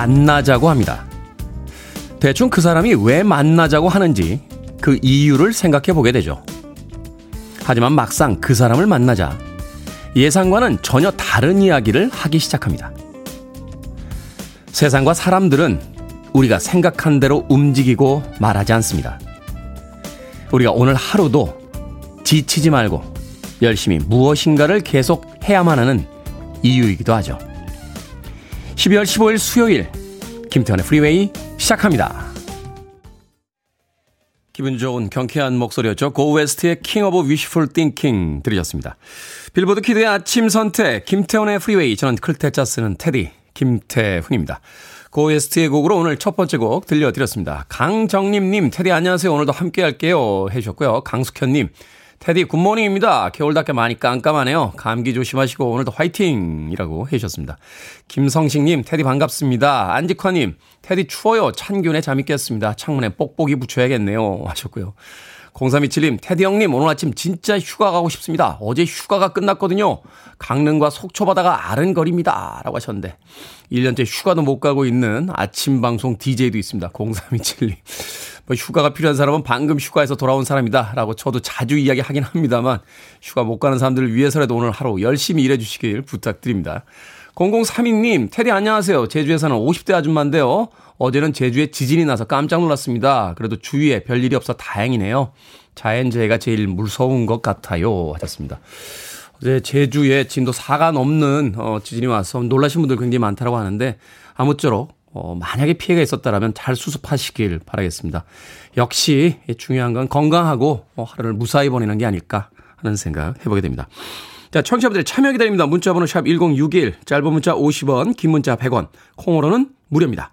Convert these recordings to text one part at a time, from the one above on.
만나자고 합니다. 대충 그 사람이 왜 만나자고 하는지 그 이유를 생각해 보게 되죠. 하지만 막상 그 사람을 만나자 예상과는 전혀 다른 이야기를 하기 시작합니다. 세상과 사람들은 우리가 생각한 대로 움직이고 말하지 않습니다. 우리가 오늘 하루도 지치지 말고 열심히 무엇인가를 계속 해야만 하는 이유이기도 하죠. 12월 15일 수요일 김태훈의 Freeway 시작합니다. 기분 좋은 경쾌한 목소리였죠. Go West의 King of Wishful Thinking 들으셨습니다. 빌보드 kid의 아침 선택 김태훈의 Freeway 저는 클 태 자 쓰는 테디 김태훈입니다. Go West의 곡으로 오늘 첫 번째 곡 들려드렸습니다. 강정림님 테디 안녕하세요. 오늘도 함께 할게요 해주셨고요. 강숙현님 테디 good morning입니다. 겨울답게 많이 깜깜하네요. 감기 조심하시고 오늘도 화이팅이라고 해주셨습니다. 김성식님 테디 반갑습니다. 안직화님 테디 추워요. 찬 기운에 잠이 깼습니다. 창문에 뽁뽁이 붙여야겠네요 하셨고요. 0327님, 테디 형님, 오늘 아침 진짜 휴가 가고 싶습니다. 어제 휴가가 끝났거든요. 강릉과 속초바다가 아른거립니다. 라고 하셨는데, 1년째 휴가도 못 가고 있는 아침 방송 DJ도 있습니다. 0327님. 뭐 휴가가 필요한 사람은 방금 휴가에서 돌아온 사람이다. 라고 저도 자주 이야기 하긴 합니다만, 휴가 못 가는 사람들을 위해서라도 오늘 하루 열심히 일해 주시길 부탁드립니다. 0032님, 테디 안녕하세요. 제주에 사는 50대 아줌마인데요. 어제는 제주에 지진이 나서 깜짝 놀랐습니다. 그래도 주위에 별일이 없어 다행이네요. 자연재해가 제일 무서운 것 같아요. 하셨습니다. 어제 제주에 진도 4가 넘는 어, 지진이 와서 놀라신 분들 굉장히 많다고 하는데 아무쪼록 어, 만약에 피해가 있었다라면 잘 수습하시길 바라겠습니다. 역시 중요한 건 건강하고 어, 하루를 무사히 보내는 게 아닐까 하는 생각 해보게 됩니다. 자, 청취자분들 참여 기다립니다. 문자번호 샵 1061, 짧은 문자 50원, 긴 문자 100원, 콩으로는 무료입니다.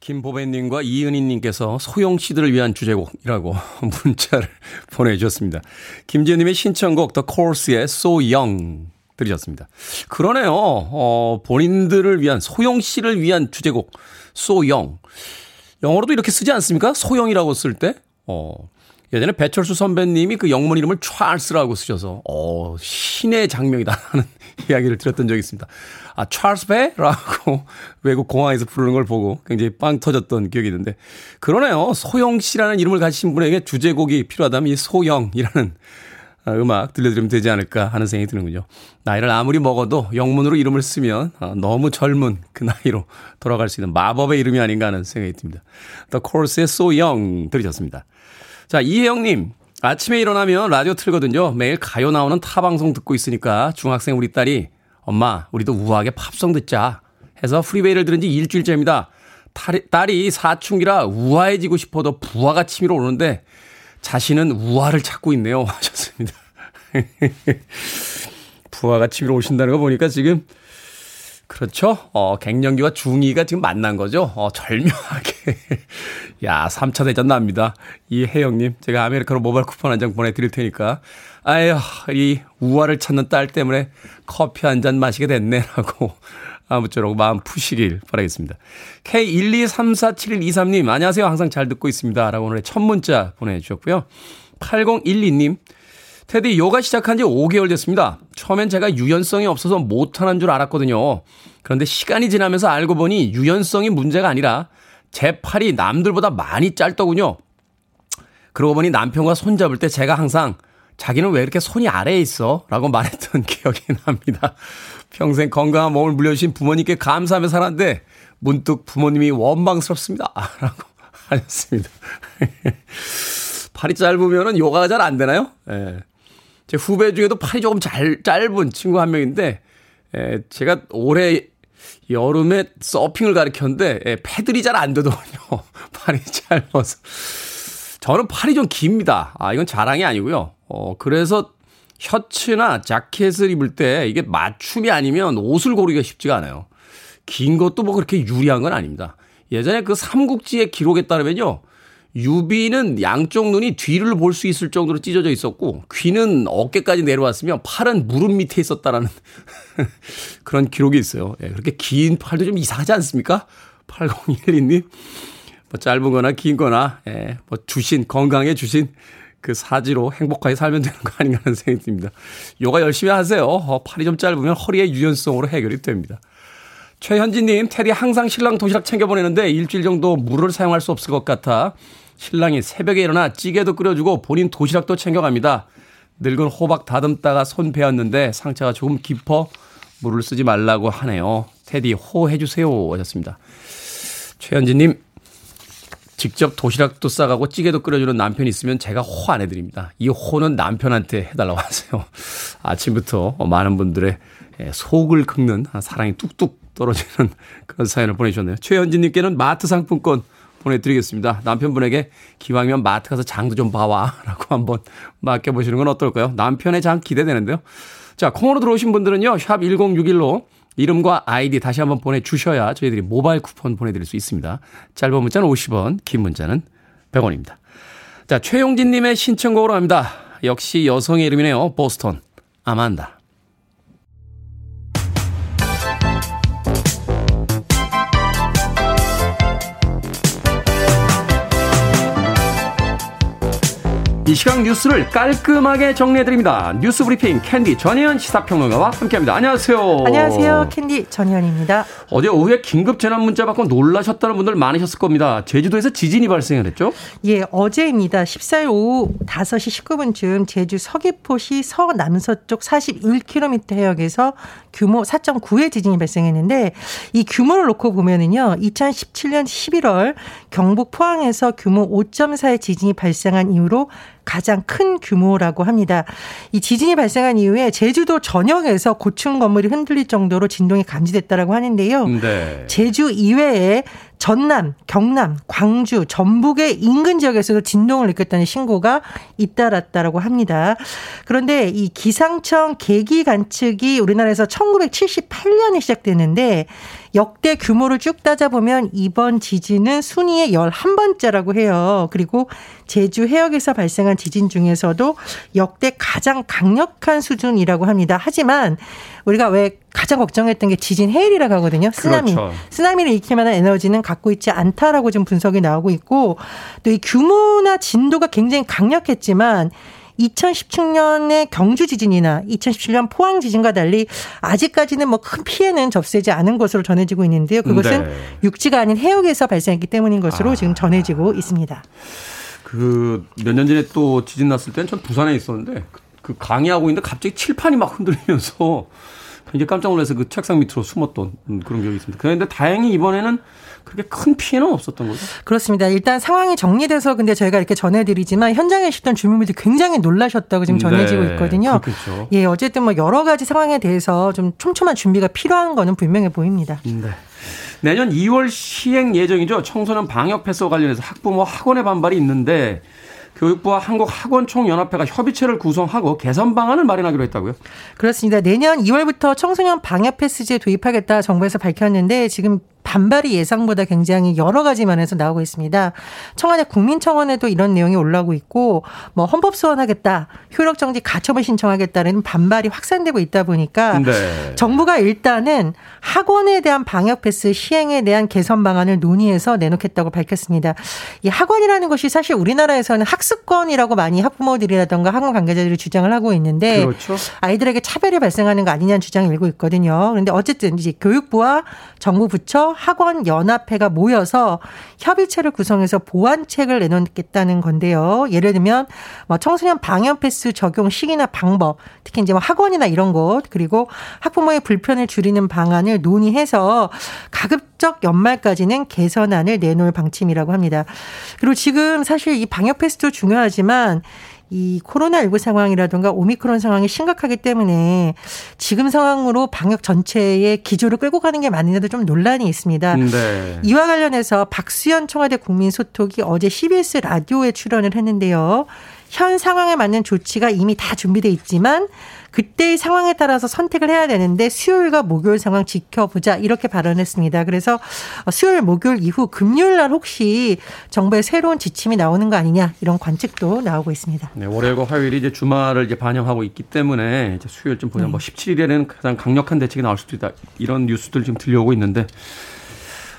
김보배님과 이은희님께서 소영 씨들을 위한 주제곡이라고 문자를 보내주셨습니다. 김지현님의 신청곡 The Course의 So Young 들으셨습니다. 그러네요. 어, 본인들을 위한, 소영 씨를 위한 주제곡, 소영. 영어로도 이렇게 쓰지 않습니까? 소영이라고 쓸 때? 어, 예전에 배철수 선배님이 그 영문 이름을 찰스라고 쓰셔서, 어, 신의 장명이다 하는 이야기를 들었던 적이 있습니다. 아, 찰스 배라고 외국 공항에서 부르는 걸 보고 굉장히 빵 터졌던 기억이 있는데, 그러네요. 소영 씨라는 이름을 가지신 분에게 주제곡이 필요하다면 이 소영이라는 어, 음악 들려드리면 되지 않을까 하는 생각이 드는군요. 나이를 아무리 먹어도 영문으로 이름을 쓰면 어, 너무 젊은 그 나이로 돌아갈 수 있는 마법의 이름이 아닌가 하는 생각이 듭니다. The Course의 So Young 들으셨습니다. 자, 이혜영님. 아침에 일어나면 라디오 틀거든요. 매일 가요 나오는 타방송 듣고 있으니까 중학생 우리 딸이 엄마, 우리도 우아하게 팝송 듣자 해서 프리웨이를 들은 지 일주일째입니다. 딸이 사춘기라 우아해지고 싶어도 부하가 치밀어 오는데 자신은 우아를 찾고 있네요. 하셨습니다. 부하가 치밀어 오신다는 거 보니까 지금 그렇죠. 어, 갱년기와 중이가 지금 만난 거죠. 어, 절묘하게. 야, 3차 대전 납니다. 이혜영님, 제가 아메리카노 모바일 쿠폰 한 장 보내드릴 테니까. 아유, 이 우아를 찾는 딸 때문에 커피 한 잔 마시게 됐네라고 아무쪼록 마음 푸시길 바라겠습니다. K1234723님, 안녕하세요. 항상 잘 듣고 있습니다. 라고 오늘의 첫 문자 보내주셨고요. 8012님, 테디 요가 시작한 지 5개월 됐습니다. 처음엔 제가 유연성이 없어서 못하는 줄 알았거든요. 그런데 시간이 지나면서 알고 보니 유연성이 문제가 아니라 제 팔이 남들보다 많이 짧더군요. 그러고 보니 남편과 손잡을 때 제가 항상 자기는 왜 이렇게 손이 아래에 있어? 라고 말했던 기억이 납니다. 평생 건강한 몸을 물려주신 부모님께 감사하며 살았는데 문득 부모님이 원망스럽습니다. 라고 하셨습니다. 팔이 짧으면 요가가 잘 안 되나요? 예. 제 후배 중에도 팔이 조금 잘, 짧은 친구 한 명인데, 에, 제가 올해 여름에 서핑을 가르쳤는데, 에, 패들이 잘 안 되더군요. 팔이 짧아서. 저는 팔이 좀 깁니다. 아, 이건 자랑이 아니고요. 어, 그래서 셔츠나 자켓을 입을 때 이게 맞춤이 아니면 옷을 고르기가 쉽지가 않아요. 긴 것도 뭐 그렇게 유리한 건 아닙니다. 예전에 그 삼국지의 기록에 따르면요. 유비는 양쪽 눈이 뒤를 볼 수 있을 정도로 찢어져 있었고 귀는 어깨까지 내려왔으며 팔은 무릎 밑에 있었다라는 그런 기록이 있어요. 예, 그렇게 긴 팔도 좀 이상하지 않습니까? 8012님. 뭐 짧은 거나 긴 거나 예, 뭐 주신 건강에 주신 그 사지로 행복하게 살면 되는 거 아닌가 하는 생각이 듭니다. 요가 열심히 하세요. 어, 팔이 좀 짧으면 허리의 유연성으로 해결이 됩니다. 최현진님, 테디 항상 신랑 도시락 챙겨 보내는데 일주일 정도 물을 사용할 수 없을 것 같아 신랑이 새벽에 일어나 찌개도 끓여주고 본인 도시락도 챙겨갑니다. 늙은 호박 다듬다가 손 베었는데 상처가 조금 깊어 물을 쓰지 말라고 하네요. 테디 호해주세요 하셨습니다. 최현진님, 직접 도시락도 싸가고 찌개도 끓여주는 남편이 있으면 제가 호 안 해드립니다. 이 호는 남편한테 해달라고 하세요. 아침부터 많은 분들의 속을 긁는 사랑이 뚝뚝 떨어지는 그런 사연을 보내주셨네요. 최현진님께는 마트 상품권 보내드리겠습니다. 남편분에게 기왕이면 마트 가서 장도 좀 봐와 라고 한번 맡겨보시는 건 어떨까요? 남편의 장 기대되는데요. 자, 콩으로 들어오신 분들은요. 샵 1061로 이름과 아이디 다시 한번 보내주셔야 저희들이 모바일 쿠폰 보내드릴 수 있습니다. 짧은 문자는 50원, 긴 문자는 100원입니다. 자, 최용진님의 신청곡으로 합니다. 역시 여성의 이름이네요. 보스턴, 아만다. 이 시각 뉴스를 깔끔하게 정리해드립니다. 뉴스 브리핑 캔디 전혜연 시사평론가와 함께합니다. 안녕하세요. 안녕하세요. 캔디 전혜연입니다. 어제 오후에 긴급 재난 문자 받고 놀라셨다는 분들 많으셨을 겁니다. 제주도에서 지진이 발생을 했죠? 예, 어제입니다. 14일 오후 5시 19분쯤 제주 서귀포시 서남서쪽 41km 해역에서 규모 4.9의 지진이 발생했는데 이 규모를 놓고 보면은요. 2017년 11월 경북 포항에서 규모 5.4의 지진이 발생한 이후로 가장 큰 규모라고 합니다. 이 지진이 발생한 이후에 제주도 전역에서 고층 건물이 흔들릴 정도로 진동이 감지됐다라고 하는데요. 네. 제주 이외에 전남, 경남, 광주, 전북의 인근 지역에서도 진동을 느꼈다는 신고가 잇따랐다라고 합니다. 그런데 이 기상청 계기 관측이 우리나라에서 1978년에 시작됐는데 역대 규모를 쭉 따져보면 이번 지진은 순위의 11번째라고 해요. 그리고 제주 해역에서 발생한 지진 중에서도 역대 가장 강력한 수준이라고 합니다. 하지만 우리가 왜 가장 걱정했던 게 지진 해일이라고 하거든요. 쓰나미. 그렇죠. 쓰나미를 일으킬 만한 에너지는 갖고 있지 않다라고 지금 분석이 나오고 있고 또 이 규모나 진도가 굉장히 강력했지만 2017년의 경주 지진이나 2017년 포항 지진과 달리 아직까지는 뭐 큰 피해는 접수되지 않은 것으로 전해지고 있는데요. 그것은 네. 육지가 아닌 해역에서 발생했기 때문인 것으로 아. 지금 전해지고 있습니다. 그 몇 년 전에 또 지진 났을 때는 전 부산에 있었는데 그, 그 강의하고 있는데 갑자기 칠판이 막 흔들리면서 굉장히 깜짝 놀라서 그 책상 밑으로 숨었던 그런 기억이 있습니다. 그런데 다행히 이번에는 그렇게 큰 피해는 없었던 거죠? 그렇습니다. 일단 상황이 정리돼서 근데 저희가 이렇게 전해드리지만 현장에 계셨던 주민분들이 굉장히 놀라셨다고 지금 전해지고 네, 있거든요. 그렇겠죠. 예, 어쨌든 뭐 여러 가지 상황에 대해서 좀 촘촘한 준비가 필요한 거는 분명해 보입니다. 네. 내년 2월 시행 예정이죠. 청소년 방역 패스와 관련해서 학부모 학원의 반발이 있는데 교육부와 한국학원총연합회가 협의체를 구성하고 개선 방안을 마련하기로 했다고요? 그렇습니다. 내년 2월부터 청소년 방역 패스제 도입하겠다 정부에서 밝혔는데 지금 반발이 예상보다 굉장히 여러 가지 면에서 나오고 있습니다. 청와대 국민청원에도 이런 내용이 올라오고 있고 뭐 헌법 소원하겠다, 효력 정지 가처분 신청하겠다는 반발이 확산되고 있다 보니까 네. 정부가 일단은 학원에 대한 방역 패스 시행에 대한 개선 방안을 논의해서 내놓겠다고 밝혔습니다. 이 학원이라는 것이 사실 우리나라에서는 학습권이라고 많이 학부모들이라던가 학원 관계자들이 주장을 하고 있는데 그렇죠. 아이들에게 차별이 발생하는 거 아니냐는 주장을 일고 있거든요. 그런데 어쨌든 이제 교육부와 정부 부처 학원 연합회가 모여서 협의체를 구성해서 보완책을 내놓겠다는 건데요. 예를 들면 뭐 청소년 방역 패스 적용 시기나 방법, 특히 이제 뭐 학원이나 이런 것 그리고 학부모의 불편을 줄이는 방안을 논의해서 가급적 연말까지는 개선안을 내놓을 방침이라고 합니다. 그리고 지금 사실 이 방역 패스도 중요하지만 이 코로나19 상황이라든가 오미크론 상황이 심각하기 때문에 지금 상황으로 방역 전체의 기조를 끌고 가는 게 맞느냐도 좀 논란이 있습니다. 네. 이와 관련해서 박수현 청와대 국민소통이 어제 CBS 라디오에 출연을 했는데요. 현 상황에 맞는 조치가 이미 다 준비돼 있지만 그때의 상황에 따라서 선택을 해야 되는데 수요일과 목요일 상황 지켜보자 이렇게 발언했습니다. 그래서 수요일 목요일 이후 금요일 날 혹시 정부의 새로운 지침이 나오는 거 아니냐 이런 관측도 나오고 있습니다. 네, 월요일과 화요일이 이제 주말을 이제 반영하고 있기 때문에 이제 수요일쯤 보면 네. 뭐 17일에는 가장 강력한 대책이 나올 수도 있다 이런 뉴스들 지금 들려오고 있는데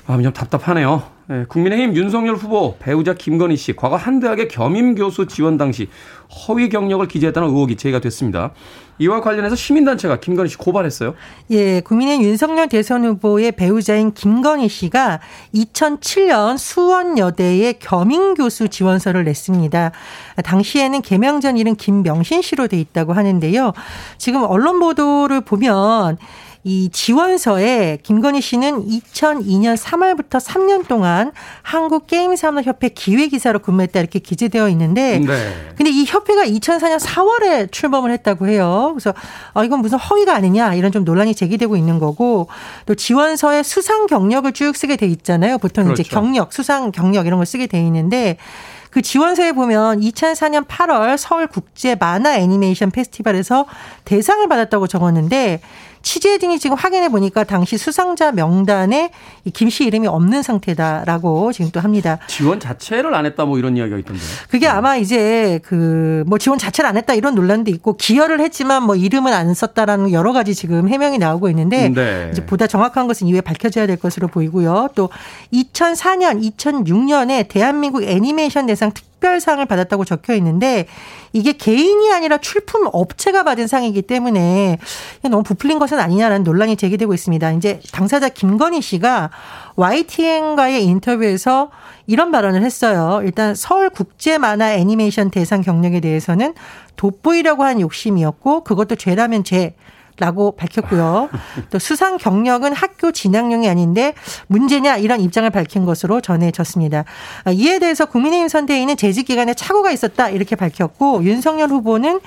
마음이 좀 답답하네요. 네, 국민의힘 윤석열 후보 배우자 김건희 씨 과거 한 대학의 겸임 교수 지원 당시 허위 경력을 기재했다는 의혹이 제기가 됐습니다. 이와 관련해서 시민단체가 김건희 씨 고발했어요. 예, 국민의 윤석열 대선 후보의 배우자인 김건희 씨가 2007년 수원여대에 겸임 교수 지원서를 냈습니다. 당시에는 개명 전 이름 김명신 씨로 돼 있다고 하는데요. 지금 언론 보도를 보면 이 지원서에 김건희 씨는 2002년 3월부터 3년 동안 한국 게임 산업협회 기획이사로 근무했다 이렇게 기재되어 있는데 네. 근데 이 협회가 2004년 4월에 출범을 했다고 해요. 그래서 아 이건 무슨 허위가 아니냐 이런 좀 논란이 제기되고 있는 거고 또 지원서에 수상 경력을 쭉 쓰게 돼 있잖아요. 보통 그렇죠. 이제 경력, 수상 경력 이런 걸 쓰게 돼 있는데 그 지원서에 보면 2004년 8월 서울 국제 만화 애니메이션 페스티벌에서 대상을 받았다고 적었는데 취재 등이 지금 확인해 보니까 당시 수상자 명단에 김 씨 이름이 없는 상태다라고 지금 또 합니다. 지원 자체를 안 했다 뭐 이런 이야기가 있던데. 그게 아마 이제 그 뭐 지원 자체를 안 했다 이런 논란도 있고 기여를 했지만 뭐 이름은 안 썼다라는 여러 가지 지금 해명이 나오고 있는데 네. 이제 보다 정확한 것은 이후에 밝혀져야 될 것으로 보이고요. 또 2004년, 2006년에 대한민국 애니메이션 대상 특 특별상을 받았다고 적혀 있는데 이게 개인이 아니라 출품 업체가 받은 상이기 때문에 너무 부풀린 것은 아니냐라는 논란이 제기되고 있습니다. 이제 당사자 김건희 씨가 YTN과의 인터뷰에서 이런 발언을 했어요. 일단 서울 국제 만화 애니메이션 대상 경력에 대해서는 돋보이려고 한 욕심이었고 그것도 죄라면 죄. 라고 밝혔고요. 또 수상 경력은 학교 진학용이 아닌데 문제냐 이런 입장을 밝힌 것으로 전해졌습니다. 아, 이에 대해서 국민의힘 선대위는 재직 기간에 착오가 있었다 이렇게 밝혔고 윤석열 후보는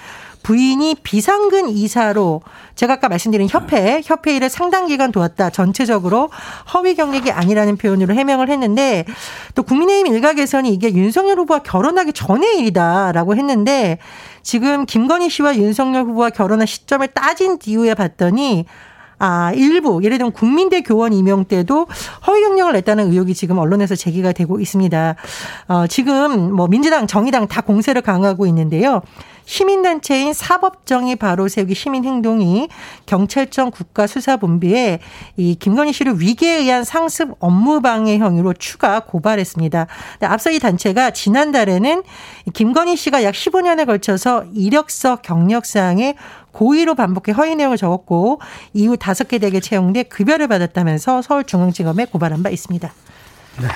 부인이 비상근 이사로 제가 아까 말씀드린 협회, 협회 일을 상당 기간 도왔다. 전체적으로 허위 경력이 아니라는 표현으로 해명을 했는데 또 국민의힘 일각에서는 이게 윤석열 후보와 결혼하기 전의 일이다라고 했는데 지금 김건희 씨와 윤석열 후보와 결혼한 시점을 따진 뒤후에 봤더니 아, 일부, 예를 들면 국민대 교원 임용 때도 허위 경력을 냈다는 의혹이 지금 언론에서 제기가 되고 있습니다. 어, 지금 뭐 민주당, 정의당 다 공세를 강하고 있는데요. 시민단체인 사법정의 바로 세우기 시민행동이 경찰청 국가수사본부에 이 김건희 씨를 위계에 의한 상습 업무방해 혐의로 추가 고발했습니다. 앞서 이 단체가 지난달에는 김건희 씨가 약 15년에 걸쳐서 이력서 경력사항에 고의로 반복해 허위 내용을 적었고 이후 다섯 개 대게 채용돼 급여를 받았다면서 서울중앙지검에 고발한 바 있습니다. 네.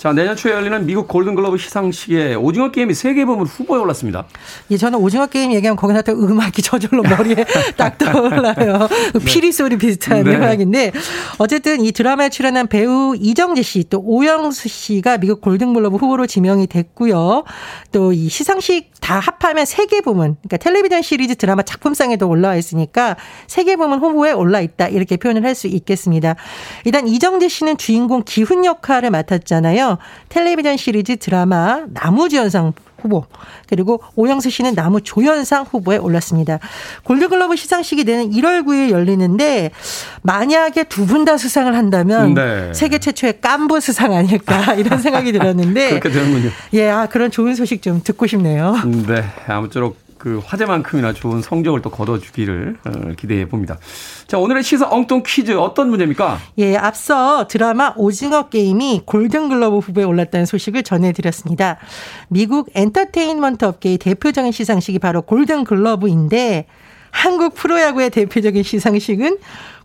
자, 내년 초에 열리는 미국 골든글러브 시상식에 오징어 게임이 세 개 부문 후보에 올랐습니다. 예, 저는 오징어 게임 얘기하면 거기서 또 음악이 저절로 머리에 딱 떠올라요. 네. 피리 소리 비슷한 네. 음악인데 어쨌든 이 드라마에 출연한 배우 이정재 씨 또 오영수 씨가 미국 골든글러브 후보로 지명이 됐고요. 또 이 시상식 다 합하면 세 개 부문, 그러니까 텔레비전 시리즈 드라마 작품상에도 올라와 있으니까 세계 부문 후보에 올라 있다 이렇게 표현을 할 수 있겠습니다. 일단 이정재 씨는 주인공 기훈 역할을 맡았잖아요. 텔레비전 시리즈 드라마 나무주연상 후보 그리고 오영수 씨는 나무 조연상 후보에 올랐습니다. 골든글러브 시상식이 내년 1월 9일 열리는데 만약에 두 분 다 수상을 한다면 네. 세계 최초의 깐부 수상 아닐까 이런 생각이 들었는데 그렇게 되는군요. 예, 아 그런 좋은 소식 좀 듣고 싶네요. 네, 아무쪼록 그 화제만큼이나 좋은 성적을 또 거둬주기를 어, 기대해 봅니다. 자, 오늘의 시사 엉뚱 퀴즈 어떤 문제입니까? 예, 앞서 드라마 오징어 게임이 골든글러브 후보에 올랐다는 소식을 전해드렸습니다. 미국 엔터테인먼트 업계의 대표적인 시상식이 바로 골든글러브인데 한국 프로야구의 대표적인 시상식은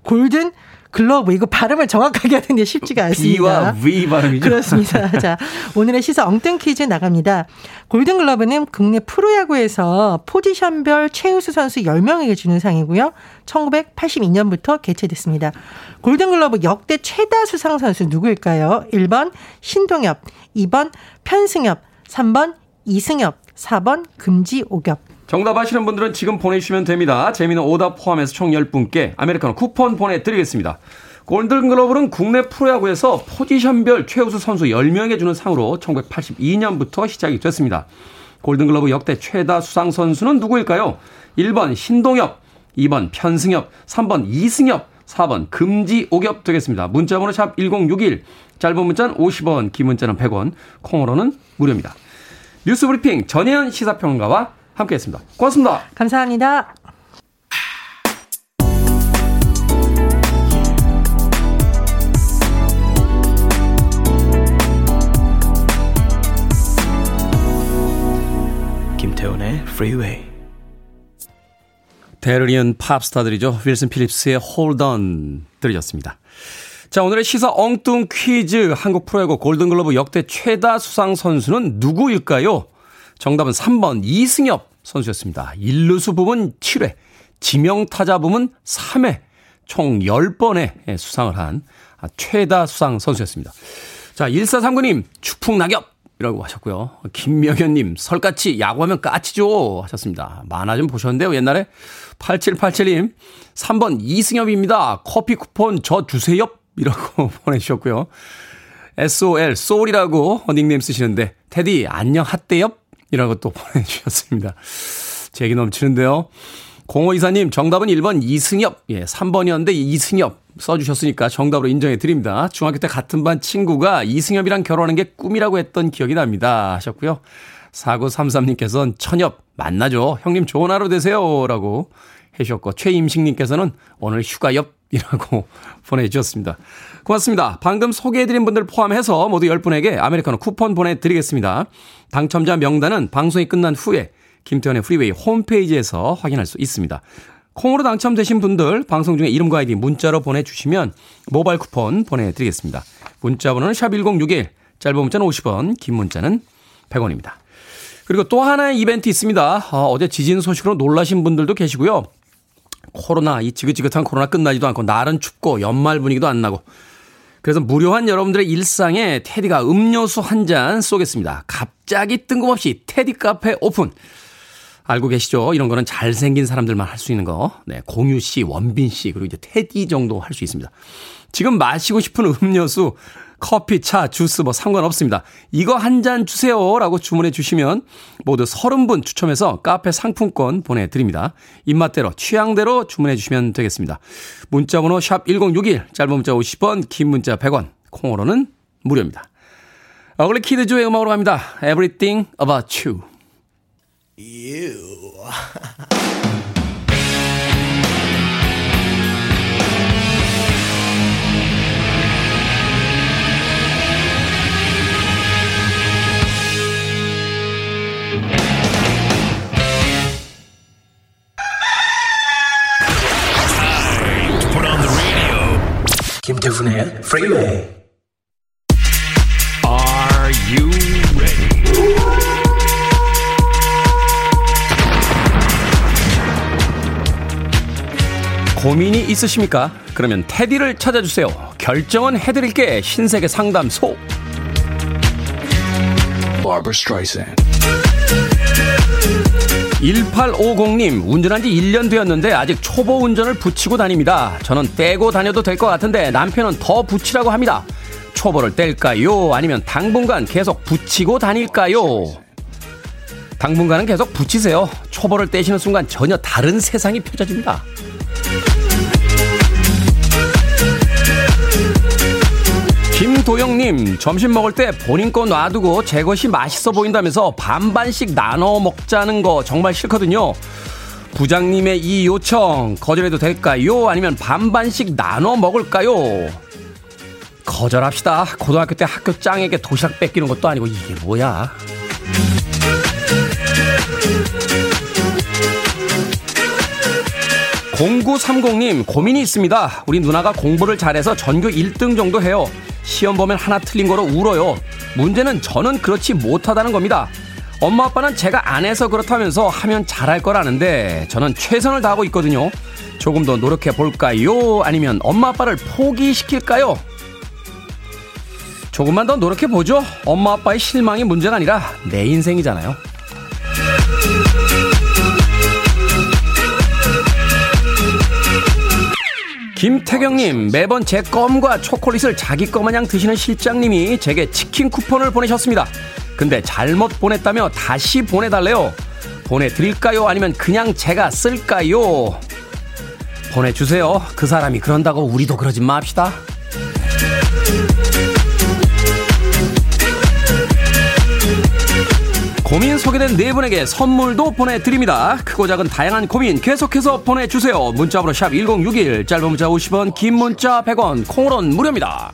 골든 글러브 이거 발음을 정확하게 하는 게 쉽지가 않습니다. B와 V 발음이죠. 그렇습니다. 자, 오늘의 시사 엉뚱 퀴즈 나갑니다. 골든 글러브는 국내 프로야구에서 포지션별 최우수 선수 10명에게 주는 상이고요. 1982년부터 개최됐습니다. 골든 글러브 역대 최다 수상 선수 누구일까요? 1번 신동엽, 2번 편승엽, 3번 이승엽, 4번 금지 오겹. 정답 아시는 분들은 지금 보내주시면 됩니다. 재미는 오답 포함해서 총 10분께 아메리카노 쿠폰 보내드리겠습니다. 골든글러브는 국내 프로야구에서 포지션별 최우수 선수 10명에 주는 상으로 1982년부터 시작이 됐습니다. 골든글러브 역대 최다 수상 선수는 누구일까요? 1번 신동엽, 2번 편승엽, 3번 이승엽, 4번 금지오겹 되겠습니다. 문자번호 샵 1061, 짧은 문자는 50원, 긴 문자는 100원, 콩으로는 무료입니다. 뉴스브리핑 전혜연 시사평가와 함께했습니다. 고맙습니다. 감사합니다. 김태훈의 Freeway. 대를 이은 팝스타들이죠. 윌슨 필립스의 Hold On 들으셨습니다. 자, 오늘의 시사 엉뚱 퀴즈 한국 프로야구 골든글러브 역대 최다 수상 선수는 누구일까요? 정답은 3번 이승엽 선수였습니다. 1루수 부분 7회, 지명타자 부분 3회, 총 10번의 수상을 한 최다 수상 선수였습니다. 자, 1439님, 축풍낙엽! 이라고 하셨고요. 김명현님, 설까치, 야구하면 까치죠. 하셨습니다. 만화 좀 보셨는데요, 옛날에. 8787님, 3번 이승엽입니다. 커피 쿠폰 저 주세요. 이라고 보내주셨고요. SOL, 소울이라고 닉네임 쓰시는데, 테디, 안녕, 핫대엽? 이라고 또 보내주셨습니다. 제기 넘치는데요. 0524님, 정답은 1번 이승엽. 예, 3번이었는데 이승엽 써주셨으니까 정답으로 인정해 드립니다. 중학교 때 같은 반 친구가 이승엽이랑 결혼하는 게 꿈이라고 했던 기억이 납니다. 하셨고요. 4933님께서는 천엽, 만나죠. 형님 좋은 하루 되세요. 라고 해주셨고, 최임식님께서는 오늘 휴가엽이라고 보내주셨습니다. 고맙습니다. 방금 소개해드린 분들 포함해서 모두 10분에게 아메리카노 쿠폰 보내드리겠습니다. 당첨자 명단은 방송이 끝난 후에 김태훈의 프리웨이 홈페이지에서 확인할 수 있습니다. 콩으로 당첨되신 분들 방송 중에 이름과 아이디 문자로 보내주시면 모바일 쿠폰 보내드리겠습니다. 문자 번호는 샵1061 짧은 문자는 50원 긴 문자는 100원입니다. 그리고 또 하나의 이벤트 있습니다. 어, 제 지진 소식으로 놀라신 분들도 계시고요. 코로나 이 지긋지긋한 코로나 끝나지도 않고 날은 춥고 연말 분위기도 안 나고 그래서 무료한 여러분들의 일상에 테디가 음료수 한 잔 쏘겠습니다. 갑자기 뜬금없이 테디 카페 오픈. 알고 계시죠? 이런 거는 잘생긴 사람들만 할 수 있는 거. 네, 공유 씨, 원빈 씨, 그리고 이제 테디 정도 할 수 있습니다. 지금 마시고 싶은 음료수, 커피, 차, 주스 뭐 상관없습니다. 이거 한 잔 주세요. 라고 주문해 주시면 모두 30분 추첨해서 카페 상품권 보내드립니다. 입맛대로, 취향대로 주문해 주시면 되겠습니다. 문자번호 샵 1061, 짧은 문자 50원, 긴 문자 100원, 콩으로는 무료입니다. 어글리 키드조의 음악으로 갑니다. Everything About You. You. 김태훈의 Freeway. Are you ready? 고민이 있으십니까? 그러면 테디를 찾아주세요. 결정은 해드릴게 신세계 상담소. 1850님, 운전한 지 1년 되었는데 아직 초보 운전을 붙이고 다닙니다. 저는 떼고 다녀도 될 것 같은데 남편은 더 붙이라고 합니다. 초보를 뗄까요? 아니면 당분간 계속 붙이고 다닐까요? 당분간은 계속 붙이세요. 초보를 떼시는 순간 전혀 다른 세상이 펼쳐집니다. 김도영님, 점심 먹을 때 본인 거 놔두고 제 것이 맛있어 보인다면서 반반씩 나눠 먹자는 거 정말 싫거든요. 부장님의 이 요청 거절해도 될까요? 아니면 반반씩 나눠 먹을까요? 거절합시다. 고등학교 때 학교 짱에게 도시락 뺏기는 것도 아니고 이게 뭐야? 0930님, 고민이 있습니다. 우리 누나가 공부를 잘해서 전교 1등 정도 해요. 시험 보면 하나 틀린 거로 울어요. 문제는 저는 그렇지 못하다는 겁니다. 엄마 아빠는 제가 안 해서 그렇다면서 하면 잘할 거라는데 저는 최선을 다하고 있거든요. 조금 더 노력해 볼까요? 아니면 엄마 아빠를 포기시킬까요? 조금만 더 노력해 보죠. 엄마 아빠의 실망이 문제가 아니라 내 인생이잖아요. 김태경님, 매번 제 껌과 초콜릿을 자기 거 마냥 드시는 실장님이 제게 치킨 쿠폰을 보내셨습니다. 근데 잘못 보냈다며 다시 보내달래요. 보내드릴까요? 아니면 그냥 제가 쓸까요? 보내주세요. 그 사람이 그런다고 우리도 그러지 맙시다. 고민 소개된 네 분에게 선물도 보내드립니다. 크고 작은 다양한 고민 계속해서 보내주세요. 문자번호 샵 1061, 짧은 문자 50원, 긴 문자 100원, 콩으로는 무료입니다.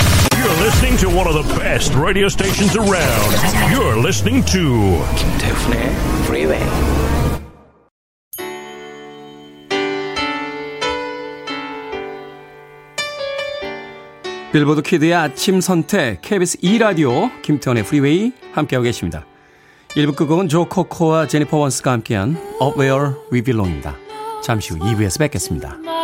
You're listening to one of the best radio stations around. You're listening to 김태훈의 Freeway. 빌보드 키드의 아침 선택 KBS 2라디오 김태훈의 프리웨이 함께하고 계십니다. 1부 끝곡은 조 카커와 제니퍼 원스가 함께한 Up Where We Belong입니다. 잠시 후 2부에서 뵙겠습니다.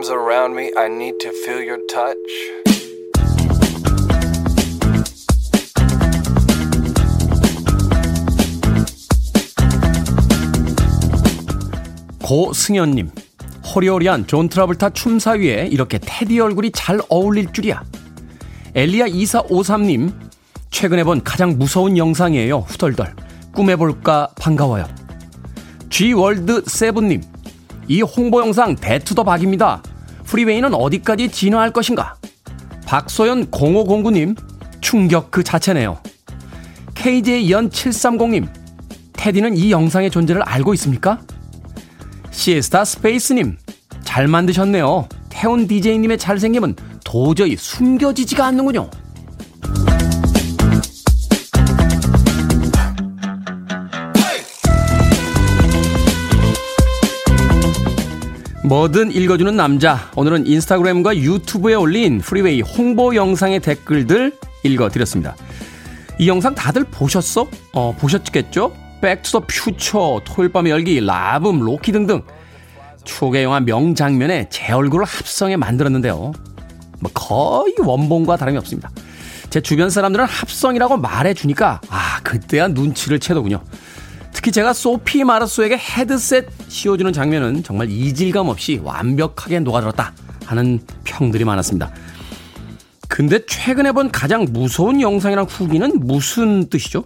Arms around me. I need to feel your touch. 고승현님, 허리허리한 존 트라볼타 춤사위에 이렇게 테디 얼굴이 잘 어울릴 줄이야. 엘리아 2453님, 최근에 본 가장 무서운 영상이에요. 후덜덜. 꿈해볼까 반가워요. G월드 세븐님, 이 홍보 영상 대투더 박입니다. 프리웨이는 어디까지 진화할 것인가? 박소연 0509님, 충격 그 자체네요. KJ 연 730님, 테디는 이 영상의 존재를 알고 있습니까? 시에스타 스페이스님, 잘 만드셨네요. 태훈 DJ님의 잘생김은 도저히 숨겨지지가 않는군요. 뭐든 읽어주는 남자. 오늘은 인스타그램과 유튜브에 올린 프리웨이 홍보 영상의 댓글들 읽어드렸습니다. 이 영상 다들 보셨어? 어, 보셨겠죠? 백투더 퓨처, 토요일 밤의 열기, 라붐, 로키 등등 추억의 영화 명장면에 제 얼굴을 합성해 만들었는데요. 뭐 거의 원본과 다름이 없습니다. 제 주변 사람들은 합성이라고 말해주니까 아 그때야 눈치를 채더군요. 특히 제가 소피 마르소에게 헤드셋 씌워주는 장면은 정말 이질감 없이 완벽하게 녹아들었다 하는 평들이 많았습니다. 근데 최근에 본 가장 무서운 영상이랑 후기는 무슨 뜻이죠?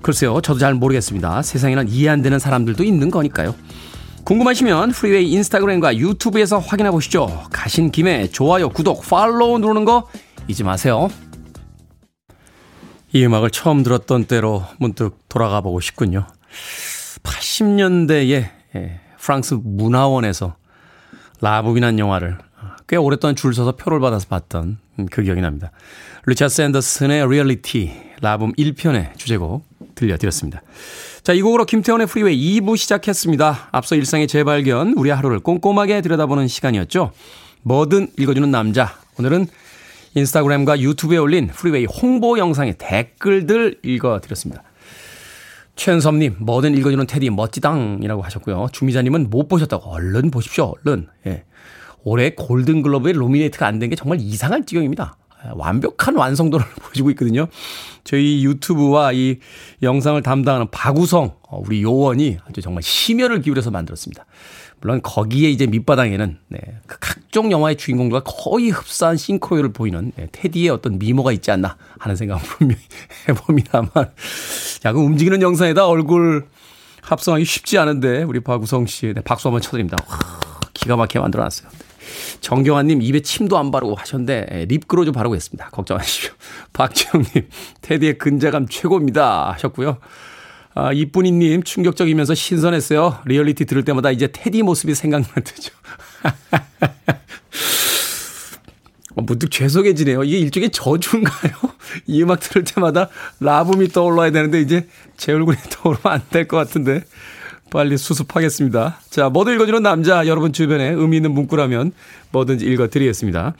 글쎄요, 저도 잘 모르겠습니다. 세상에는 이해 안 되는 사람들도 있는 거니까요. 궁금하시면 프리웨이 인스타그램과 유튜브에서 확인해 보시죠. 가신 김에 좋아요, 구독, 팔로우 누르는 거 잊지 마세요. 이 음악을 처음 들었던 때로 문득 돌아가 보고 싶군요. 80년대에 예, 프랑스 문화원에서 라붐이란 영화를 꽤 오랫동안 줄 서서 표를 받아서 봤던 그 기억이 납니다. 리차드 샌더슨의 리얼리티 라붐 1편의 주제곡 들려드렸습니다. 자, 이 곡으로 김태훈의 프리웨이 2부 시작했습니다. 앞서 일상의 재발견, 우리 하루를 꼼꼼하게 들여다보는 시간이었죠. 뭐든 읽어주는 남자. 오늘은 인스타그램과 유튜브에 올린 프리웨이 홍보 영상의 댓글들 읽어드렸습니다. 최은섭님, 뭐든 읽어주는 테디 멋지당이라고 하셨고요. 주미자님은 못 보셨다고 얼른 보십시오, 얼른. 예. 올해 골든글러브에 nominate가 안 된 게 정말 이상할 지경입니다. 완벽한 완성도를 보여주고 있거든요. 저희 유튜브와 이 영상을 담당하는 박우성, 어, 우리 요원이 아주 정말 심혈을 기울여서 만들었습니다. 물론 거기에 이제 밑바닥에는 네, 그 각종 영화의 주인공들과 거의 흡사한 싱크로율을 보이는 네, 테디의 어떤 미모가 있지 않나 하는 생각을 분명히 해봅니다만 야, 그 움직이는 영상에다 얼굴 합성하기 쉽지 않은데 우리 박우성 씨 네, 박수 한번 쳐드립니다. 와, 기가 막히게 만들어놨어요. 정경환님 입에 침도 안 바르고 하셨는데 예, 립그로 좀 바르고 했습니다. 걱정하십시오. 박지영님 테디의 근자감 최고입니다 하셨고요. 아, 이쁜이님 충격적이면서 신선했어요. 리얼리티 들을 때마다 이제 테디 모습이 생각나죠. 어, 문득 죄송해지네요. 이게 일종의 저주인가요? 이 음악 들을 때마다 라붐이 떠올라야 되는데 이제 제 얼굴이 떠오르면 안 될 것 같은데 빨리 수습하겠습니다. 자, 뭐든 읽어주는 남자 여러분 주변에 의미 있는 문구라면 뭐든지 읽어드리겠습니다.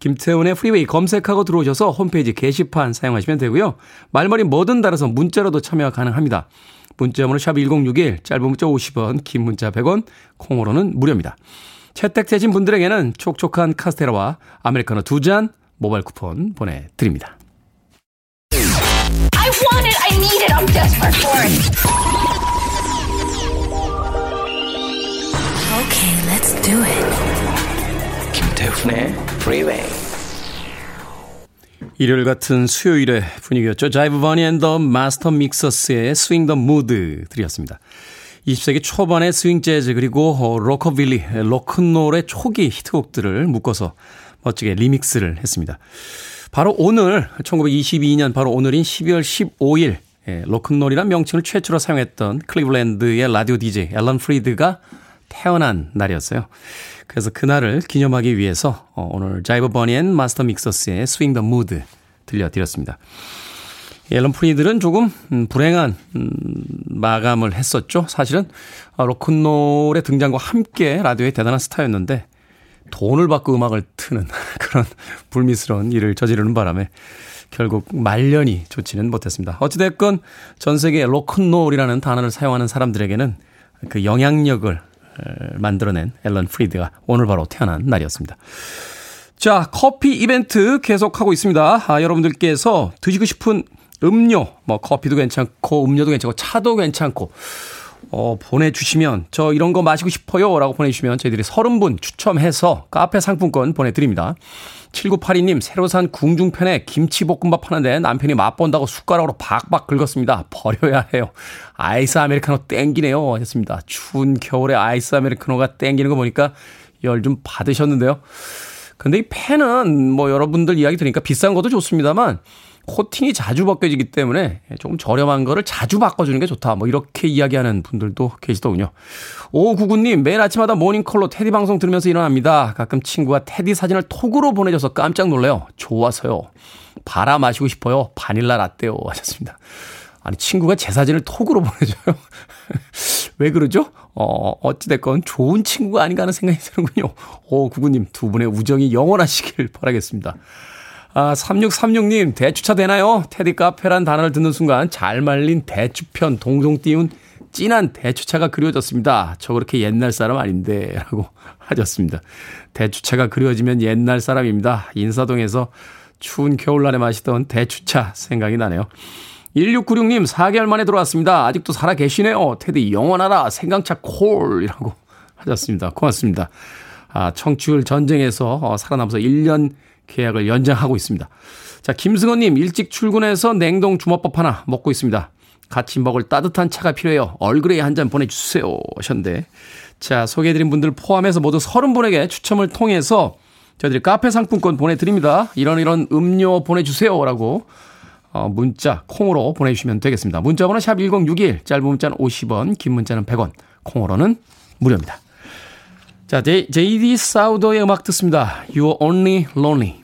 김태훈의 Freeway 검색하고 들어오셔서 홈페이지 게시판 사용하시면 되고요. 말머리 뭐든 달아서 문자로도 참여 가능합니다. 문자번호 샵 1061, 짧은 문자 50원, 긴 문자 100원, 콩으로는 무료입니다. 채택되신 분들에게는 촉촉한 카스테라와 아메리카노 두 잔 모바일 쿠폰 보내드립니다. Okay, let's do it. 김태훈의 Freeway. 일요일 같은 수요일의 분위기였죠. Jive Bunny and the Mastermixers의 Swing the Mood 들으셨습니다. 20세기 초반의 스윙 재즈 그리고 어, 로커빌리, 로큰롤의 초기 히트곡들을 묶어서 멋지게 리믹스를 했습니다. 바로 오늘 1922년 바로 오늘인 12월 15일 예, 로큰롤이란 명칭을 최초로 사용했던 클리블랜드의 라디오 DJ 앨런 프리드가 태어난 날이었어요. 그래서 그날을 기념하기 위해서 어, 오늘 Jive Bunny and Mastermixers의 Swing the Mood 들려드렸습니다. 앨런 프리드는 조금 음, 불행한 음, 마감을 했었죠. 사실은 아, 로큰롤의 등장과 함께 라디오의 대단한 스타였는데 돈을 받고 음악을 트는 그런 불미스러운 일을 저지르는 바람에 결국 말년이 좋지는 못했습니다. 어찌됐건 전 세계 로큰롤이라는 단어를 사용하는 사람들에게는 그 영향력을 만들어낸 앨런 프리드가 오늘 바로 태어난 날이었습니다. 자, 커피 이벤트 계속하고 있습니다. 아, 여러분들께서 드시고 싶은 음료, 뭐 커피도 괜찮고 음료도 괜찮고 차도 괜찮고 어, 보내주시면 저 이런 거 마시고 싶어요 라고 보내주시면 저희들이 30분 추첨해서 카페 상품권 보내드립니다. 7982님 새로 산 궁중편에 김치볶음밥 하는데 남편이 맛본다고 숟가락으로 박박 긁었습니다. 버려야 해요. 아이스 아메리카노 땡기네요 하셨습니다. 추운 겨울에 아이스 아메리카노가 땡기는 거 보니까 열 좀 받으셨는데요. 근데 이 팬은 뭐 여러분들 이야기 들으니까 비싼 것도 좋습니다만 코팅이 자주 벗겨지기 때문에 조금 저렴한 거를 자주 바꿔주는 게 좋다. 뭐 이렇게 이야기하는 분들도 계시더군요. 오구구님 매일 아침마다 모닝콜로 테디 방송 들으면서 일어납니다. 가끔 친구가 테디 사진을 톡으로 보내줘서 깜짝 놀래요. 좋아서요. 바라 마시고 싶어요. 바닐라 라떼요. 하셨습니다. 아니 친구가 제 사진을 톡으로 보내줘요. 왜 그러죠? 어, 어찌됐건 좋은 친구가 아닌가 하는 생각이 드는군요. 오, 구구님, 두 분의 우정이 영원하시길 바라겠습니다. 아, 3636님, 대추차 되나요? 테디 카페란 단어를 듣는 순간 잘 말린 대추편 동동 띄운 진한 대추차가 그리워졌습니다. 저 그렇게 옛날 사람 아닌데, 라고 하셨습니다. 대추차가 그리워지면 옛날 사람입니다. 인사동에서 추운 겨울날에 마시던 대추차 생각이 나네요. 1696님, 4개월 만에 들어왔습니다. 아직도 살아 계시네요. 테디 영원하라. 생강차 콜 이라고 하셨습니다. 고맙습니다. 아, 청취율 전쟁에서 어, 살아남아서 1년 계약을 연장하고 있습니다. 자, 김승원님, 일찍 출근해서 냉동 주먹밥 하나 먹고 있습니다. 같이 먹을 따뜻한 차가 필요해요. 얼그레이 한 잔 보내주세요. 하셨는데. 자, 소개해드린 분들 포함해서 모두 30분에게 추첨을 통해서 저희들이 카페 상품권 보내드립니다. 이런 이런 음료 보내주세요. 라고 어, 문자, 콩으로 보내주시면 되겠습니다. 문자 번호 샵 1061, 짧은 문자는 50원, 긴 문자는 100원, 콩으로는 무료입니다. 자, 제이디 사우더의 음악 듣습니다. You're Only Lonely.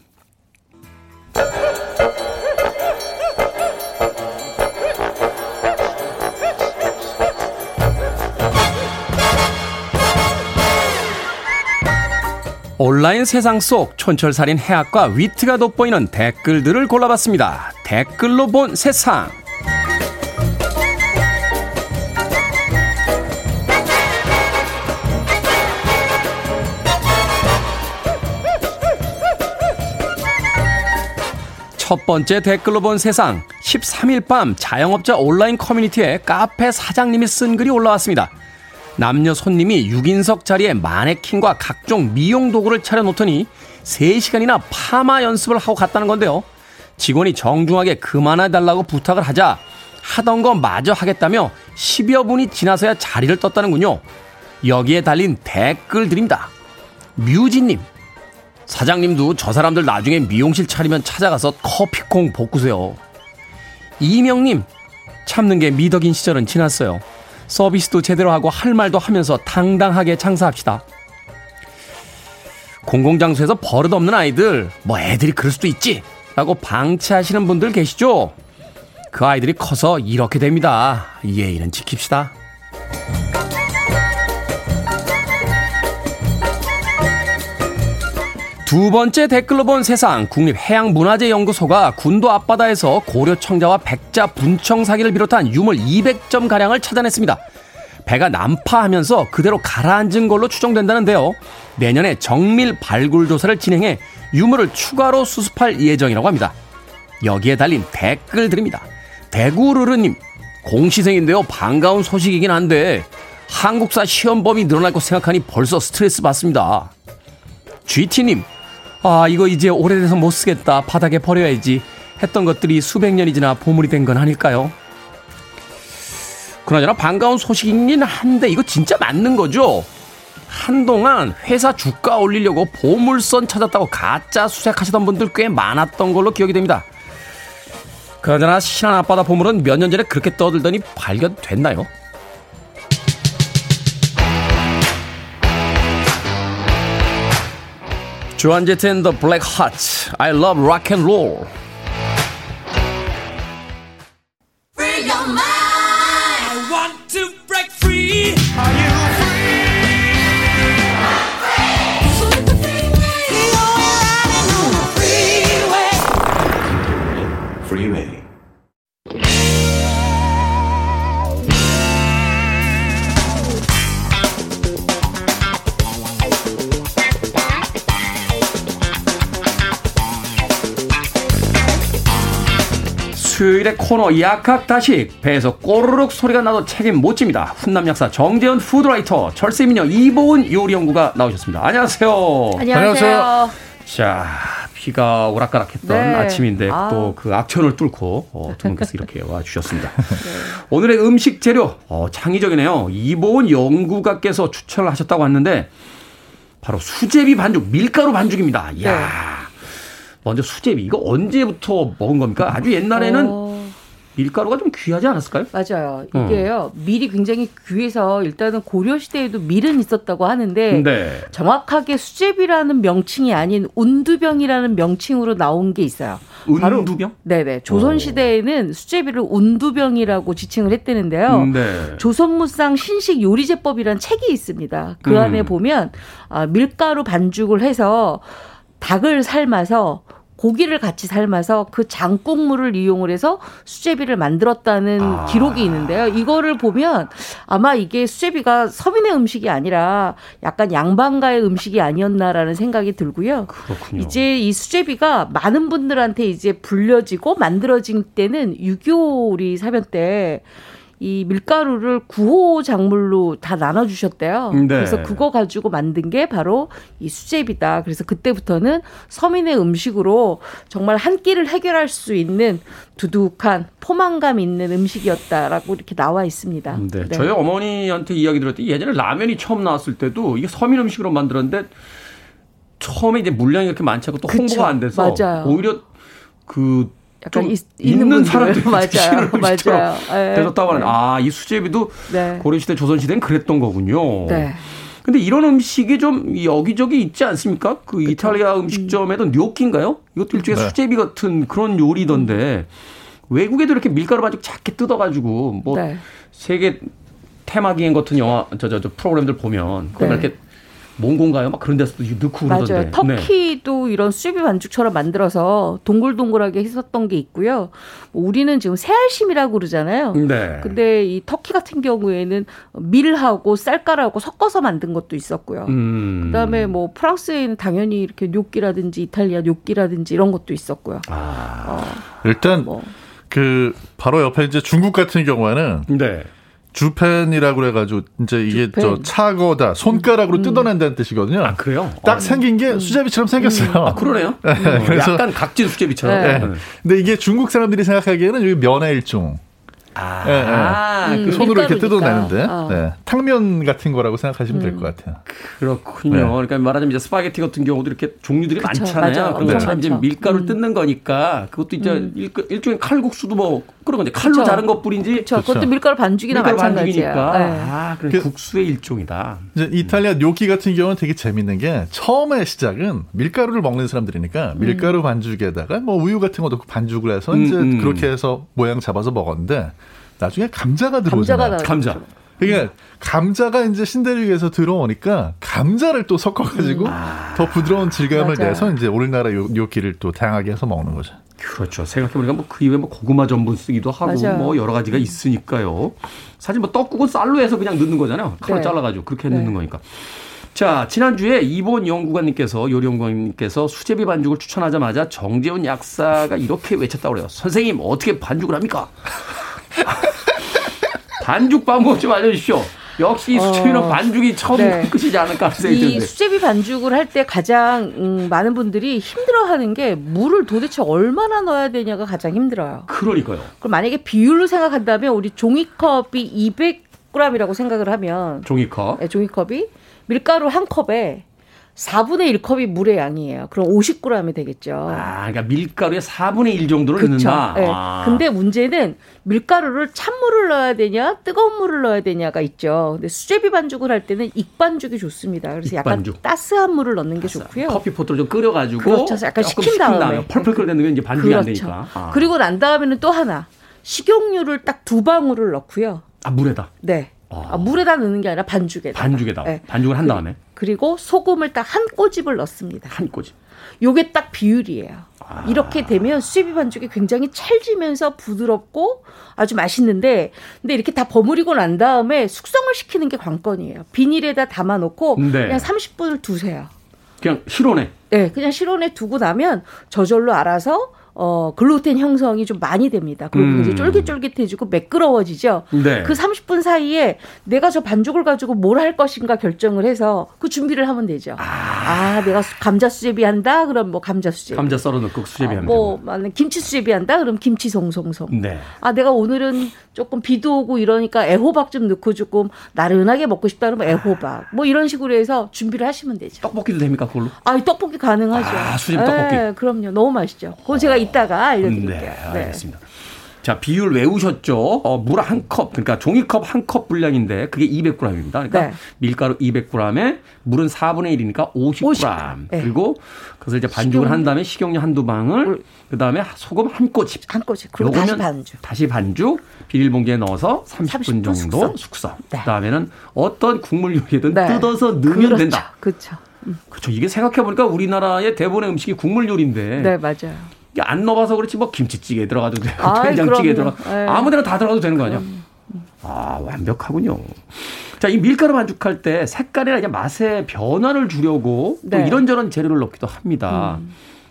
온라인 세상 속 촌철살인 해학과 위트가 돋보이는 댓글들을 골라봤습니다. 댓글로 본 세상. 첫 번째 댓글로 본 세상. 13일 밤 자영업자 온라인 커뮤니티에 카페 사장님이 쓴 글이 올라왔습니다. 남녀 손님이 6인석 자리에 마네킹과 각종 미용 도구를 차려놓더니 3시간이나 파마 연습을 하고 갔다는 건데요. 직원이 정중하게 그만해달라고 부탁을 하자 하던 거 마저 하겠다며 10여 분이 지나서야 자리를 떴다는군요. 여기에 달린 댓글들입니다. 뮤지님, 사장님도 저 사람들 나중에 미용실 차리면 찾아가서 커피콩 볶으세요. 이명님, 참는 게 미덕인 시절은 지났어요. 서비스도 제대로 하고 할 말도 하면서 당당하게 장사합시다. 공공장소에서 버릇없는 아이들, 뭐 애들이 그럴 수도 있지. 라고 방치하시는 분들 계시죠? 그 아이들이 커서 이렇게 됩니다. 예의는 지킵시다. 두 번째 댓글로 본 세상 국립해양문화재연구소가 군도 앞바다에서 고려 청자와 백자 분청 사기를 비롯한 유물 200점 가량을 찾아냈습니다. 배가 난파하면서 그대로 가라앉은 걸로 추정된다는데요. 내년에 정밀 발굴 조사를 진행해 유물을 추가로 수습할 예정이라고 합니다. 여기에 달린 댓글들입니다. 대구르르님, 공시생인데요. 반가운 소식이긴 한데 한국사 시험 범위 늘어날 것 생각하니 벌써 스트레스 받습니다. GT님, 아, 이거 이제 오래돼서 못 쓰겠다. 바닥에 버려야지. 했던 것들이 수백 년이 지나 보물이 된 건 아닐까요? 그나저나 반가운 소식이긴 한데 이거 진짜 맞는 거죠? 한동안 회사 주가 올리려고 보물선 찾았다고 가짜 수색하시던 분들 꽤 많았던 걸로 기억이 됩니다. 그나저나 신안 앞바다 보물은 몇 년 전에 그렇게 떠들더니 발견됐나요? 조한 제트앤 더 블랙 하츠 I love rock and roll 수요일의 코너 약학다식 배에서 꼬르륵 소리가 나도 책임 못 집니다. 훈남 약사 정재현 푸드라이터 철새미녀 이보은 요리연구가 나오셨습니다. 안녕하세요. 안녕하세요. 자 비가 오락가락했던 네. 아침인데 아. 또그 악천을 뚫고 어, 두 분께서 이렇게 와 주셨습니다. 오늘의 음식 재료 어, 창의적이네요. 이보은 연구가께서 추천을 하셨다고 하는데 바로 수제비 반죽 밀가루 반죽입니다. 이야. 네. 먼저 수제비 이거 언제부터 먹은 겁니까? 아주 옛날에는 어, 밀가루가 좀 귀하지 않았을까요? 맞아요. 어. 이게요. 밀이 굉장히 귀해서 일단은 고려 시대에도 밀은 있었다고 하는데 네. 정확하게 수제비라는 명칭이 아닌 운두병이라는 명칭으로 나온 게 있어요. 운두병? 네네. 조선 시대에는 수제비를 운두병이라고 지칭을 했다는데요. 네. 조선무상 신식 요리제법이라는 책이 있습니다. 그 음. 안에 보면 아, 밀가루 반죽을 해서 닭을 삶아서 고기를 같이 삶아서 그 장국물을 이용을 해서 수제비를 만들었다는 아. 기록이 있는데요. 이거를 보면 아마 이게 수제비가 서민의 음식이 아니라 약간 양반가의 음식이 아니었나라는 생각이 들고요. 그렇군요. 이제 이 수제비가 많은 분들한테 이제 불려지고 만들어진 때는 유교 우리 사변 때 이 밀가루를 구호 작물로 다 나눠주셨대요. 네. 그래서 그거 가지고 만든 게 바로 이 수제비다. 그래서 그때부터는 서민의 음식으로 정말 한 끼를 해결할 수 있는 두둑한 포만감 있는 음식이었다라고 이렇게 나와 있습니다. 네. 저희 어머니한테 이야기 들었더니 예전에 라면이 처음 나왔을 때도 이게 서민 음식으로 만들었는데 처음에 이제 물량이 그렇게 많지 않고 또. 홍보가 안 돼서 맞아요. 오히려 그 약간 좀 있- 있는, 있는 사람들이 분들. 드시는 맞아요. 맞아요. 예. 되셨다고 하는 네. 아, 이 수제비도 네. 고려시대, 조선시대는 그랬던 거군요. 네. 근데 이런 음식이 좀 여기저기 있지 않습니까? 그 이탈리아 음식점에도 뇨끼인가요? 이것도 일종의 네. 수제비 같은 그런 요리던데 외국에도 이렇게 밀가루 반죽 작게 뜯어가지고 뭐 네. 세계 테마 기행 같은 영화 저저저 프로그램들 보면 그거 네. 이렇게 몽고인가요? 막 그런 데서도 넣고 그러던데. 맞아요. 네. 터키도 이런 수제비 반죽처럼 만들어서 동글동글하게 했었던 게 있고요. 뭐 우리는 지금 새알심이라고 그러잖아요. 네. 근데 이 터키 같은 경우에는 밀하고 쌀가루하고 섞어서 만든 것도 있었고요. 음. 그다음에 뭐 프랑스에는 당연히 이렇게 뇨끼라든지 이탈리아 뇨끼라든지 이런 것도 있었고요. 아. 어, 일단 뭐 그 바로 옆에 이제 중국 같은 경우에는 네. 주펜이라고 그래가지고 이제 이게 주펜. 저 차거다 손가락으로 뜯어낸다는 뜻이거든요. 아 그래요? 딱 어. 생긴 게 수제비처럼 생겼어요. 아 그러네요. 어, 그래서- 약간 각진 수제비처럼. 네. 네. 근데 이게 중국 사람들이 생각하기에는 여기 면의 일종. 아, 예, 예. 음. 그 손으로 이렇게. 뜯어내는데 어. 네. 탕면 같은 거라고 생각하시면 음. 될것 같아요. 그렇군요. 네. 그러니까 말하자면 이제 스파게티 같은 경우도 이렇게 종류들이 그쵸, 많잖아요. 그런 네. 것처럼 이제. 밀가루 음. 뜯는 거니까 그것도 이제 음. 일, 일종의 칼국수도 뭐 그런 건데 칼로 그쵸. 자른 것 뿐인지 그렇죠. 그렇죠. 그것도 밀가루 반죽이나 밀가루 마찬가지야. 반죽이니까 네. 아, 그래 그- 국수의 일종이다. 이제 이탈리아 뇨끼 같은 경우는 되게 재밌는 게 처음에 시작은 밀가루를 먹는 음. 사람들이니까 밀가루 반죽에다가 뭐 우유 같은 거 넣고 반죽을 해서 음, 이제 음. 그렇게 해서 모양 잡아서 먹었는데 나중에 감자가 감자가 들어오잖아요. 나- 감자. 그러니까 감자가 이제 신대륙에서 들어오니까 감자를 또 섞어가지고 더 부드러운 질감을 맞아요. 내서 이제 우리나라 요, 요끼를 또 다양하게 해서 먹는 거죠. 그렇죠. 생각해보니까 뭐 그 이외에 뭐 고구마 전분 쓰기도 하고 맞아요. 뭐 여러 가지가 있으니까요. 사실 뭐 떡국은 쌀로 해서 그냥 넣는 거잖아요. 칼로 네. 잘라가지고 그렇게 네. 넣는 거니까. 자, 지난주에 이본 연구관님께서, 요리연구관님께서 수제비 반죽을 추천하자마자 정재훈 약사가 이렇게 외쳤다고 그래요. 선생님, 어떻게 반죽을 합니까? 반죽 방법 좀 알려주십시오. 역시 수제비는 어, 반죽이 처음 네. 끝이지 않을까 생각이 이 드는데. 수제비 반죽을 할 때 가장 음, 많은 분들이 힘들어하는 게 물을 도대체 얼마나 넣어야 되냐가 가장 힘들어요. 그러니까요. 그럼 만약에 비율로 생각한다면 우리 종이컵이 200g이라고 생각을 하면 종이컵. 네, 종이컵이 밀가루 한 컵에 4분의 1컵이 물의 양이에요. 그럼 50g이 되겠죠. 아, 그러니까 밀가루의 4분의 1 정도를 그쵸. 넣는다. 예. 아. 근데 문제는 밀가루를 찬물을 넣어야 되냐, 뜨거운 물을 넣어야 되냐가 있죠. 근데 수제비 반죽을 할 때는 익반죽이 좋습니다. 그래서 익반죽. 약간 따스한 물을 넣는 게 좋고요. 커피 포트를 좀 끓여가지고 그렇죠. 약간 식힌 다음에. 펄펄 끓여내는 게 이제 반죽이 안 그렇죠. 되니까. 아. 그리고 난 다음에는 또 하나 식용유를 딱 두 방울을 넣고요. 아 물에다 네. 아. 아, 물에다 넣는 게 아니라 반죽에다. 반죽에다 네. 반죽을 한 다음에 그리고 소금을 딱 한 꼬집을 넣습니다. 한 꼬집. 요게 딱 비율이에요. 아. 이렇게 되면 수제비 반죽이 굉장히 찰지면서 부드럽고 아주 맛있는데 근데 이렇게 다 버무리고 난 다음에 숙성을 시키는 게 관건이에요. 비닐에다 담아 놓고 네. 그냥 30분을 두세요. 그냥 실온에 네, 그냥 실온에 두고 나면 저절로 알아서 어, 글루텐 형성이 좀 많이 됩니다. 그리고 음. 이제 쫄깃쫄깃해지고 매끄러워지죠. 네. 그 30분 사이에 내가 저 반죽을 가지고 뭘 할 것인가 결정을 해서 그 준비를 하면 되죠. 아, 내가 수- 감자 수제비 한다? 그럼 뭐 감자 수제비. 감자 썰어 넣고 수제비 하면 뭐, 되고. 만약 김치 수제비 한다? 그럼 김치 송송송. 네. 아, 내가 오늘은 조금 비도 오고 이러니까 애호박 좀 넣고 조금 나른하게 먹고 싶다 그러면 애호박. 뭐 이런 식으로 해서 준비를 하시면 되죠. 떡볶이도 됩니까 그걸로? 아, 이 떡볶이 가능하죠. 아, 수제비 떡볶이. 네, 그럼요. 너무 맛있죠. 그거 제가 이따가 알려드릴게요. 네, 알겠습니다. 자, 비율 외우셨죠? 어, 물 한 컵, 그러니까 종이컵 한 컵 분량인데 그게 200g입니다. 그러니까 네. 밀가루 200g에 물은 4분의 1이니까 50g. 50g. 네. 그리고 그것을 이제 반죽을 식용유. 한 다음에 식용유 한두 방울, 그 다음에 소금 한 꼬집. 한 꼬집. 그리고 다시 반죽. 다시 반죽, 비닐봉지에 넣어서 30분 30분 정도 숙성. 네. 그 다음에는 어떤 국물 요리든 네. 뜯어서 넣으면 그렇죠. 된다. 그렇죠. 그렇죠. 이게 생각해 보니까 우리나라의 대부분의 음식이 국물 요리인데 네, 맞아요. 이게 안 넣어봐서 그렇지 뭐 김치찌개 들어가도 되고 아이, 된장찌개 그럼요. 들어가 예. 아무데나 다 들어가도 되는 거 아니야? 아 완벽하군요. 자, 이 밀가루 반죽할 때 색깔이나 이제 맛의 변화를 주려고 또 네. 이런저런 재료를 넣기도 합니다.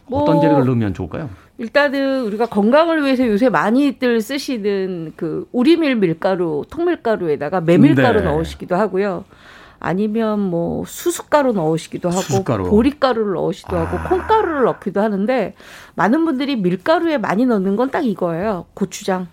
어떤 뭐- 재료를 넣으면 좋을까요? 일단은 우리가 건강을 위해서 요새 많이들 쓰시는 그 우리밀 밀가루, 통밀가루에다가 메밀가루 네. 넣으시기도 하고요. 아니면 뭐 수숫가루 넣으시기도 하고 수숫가루. 보리가루를 넣으시기도 아. 하고 콩가루를 넣기도 하는데 많은 분들이 밀가루에 많이 넣는 건 딱 이거예요. 고추장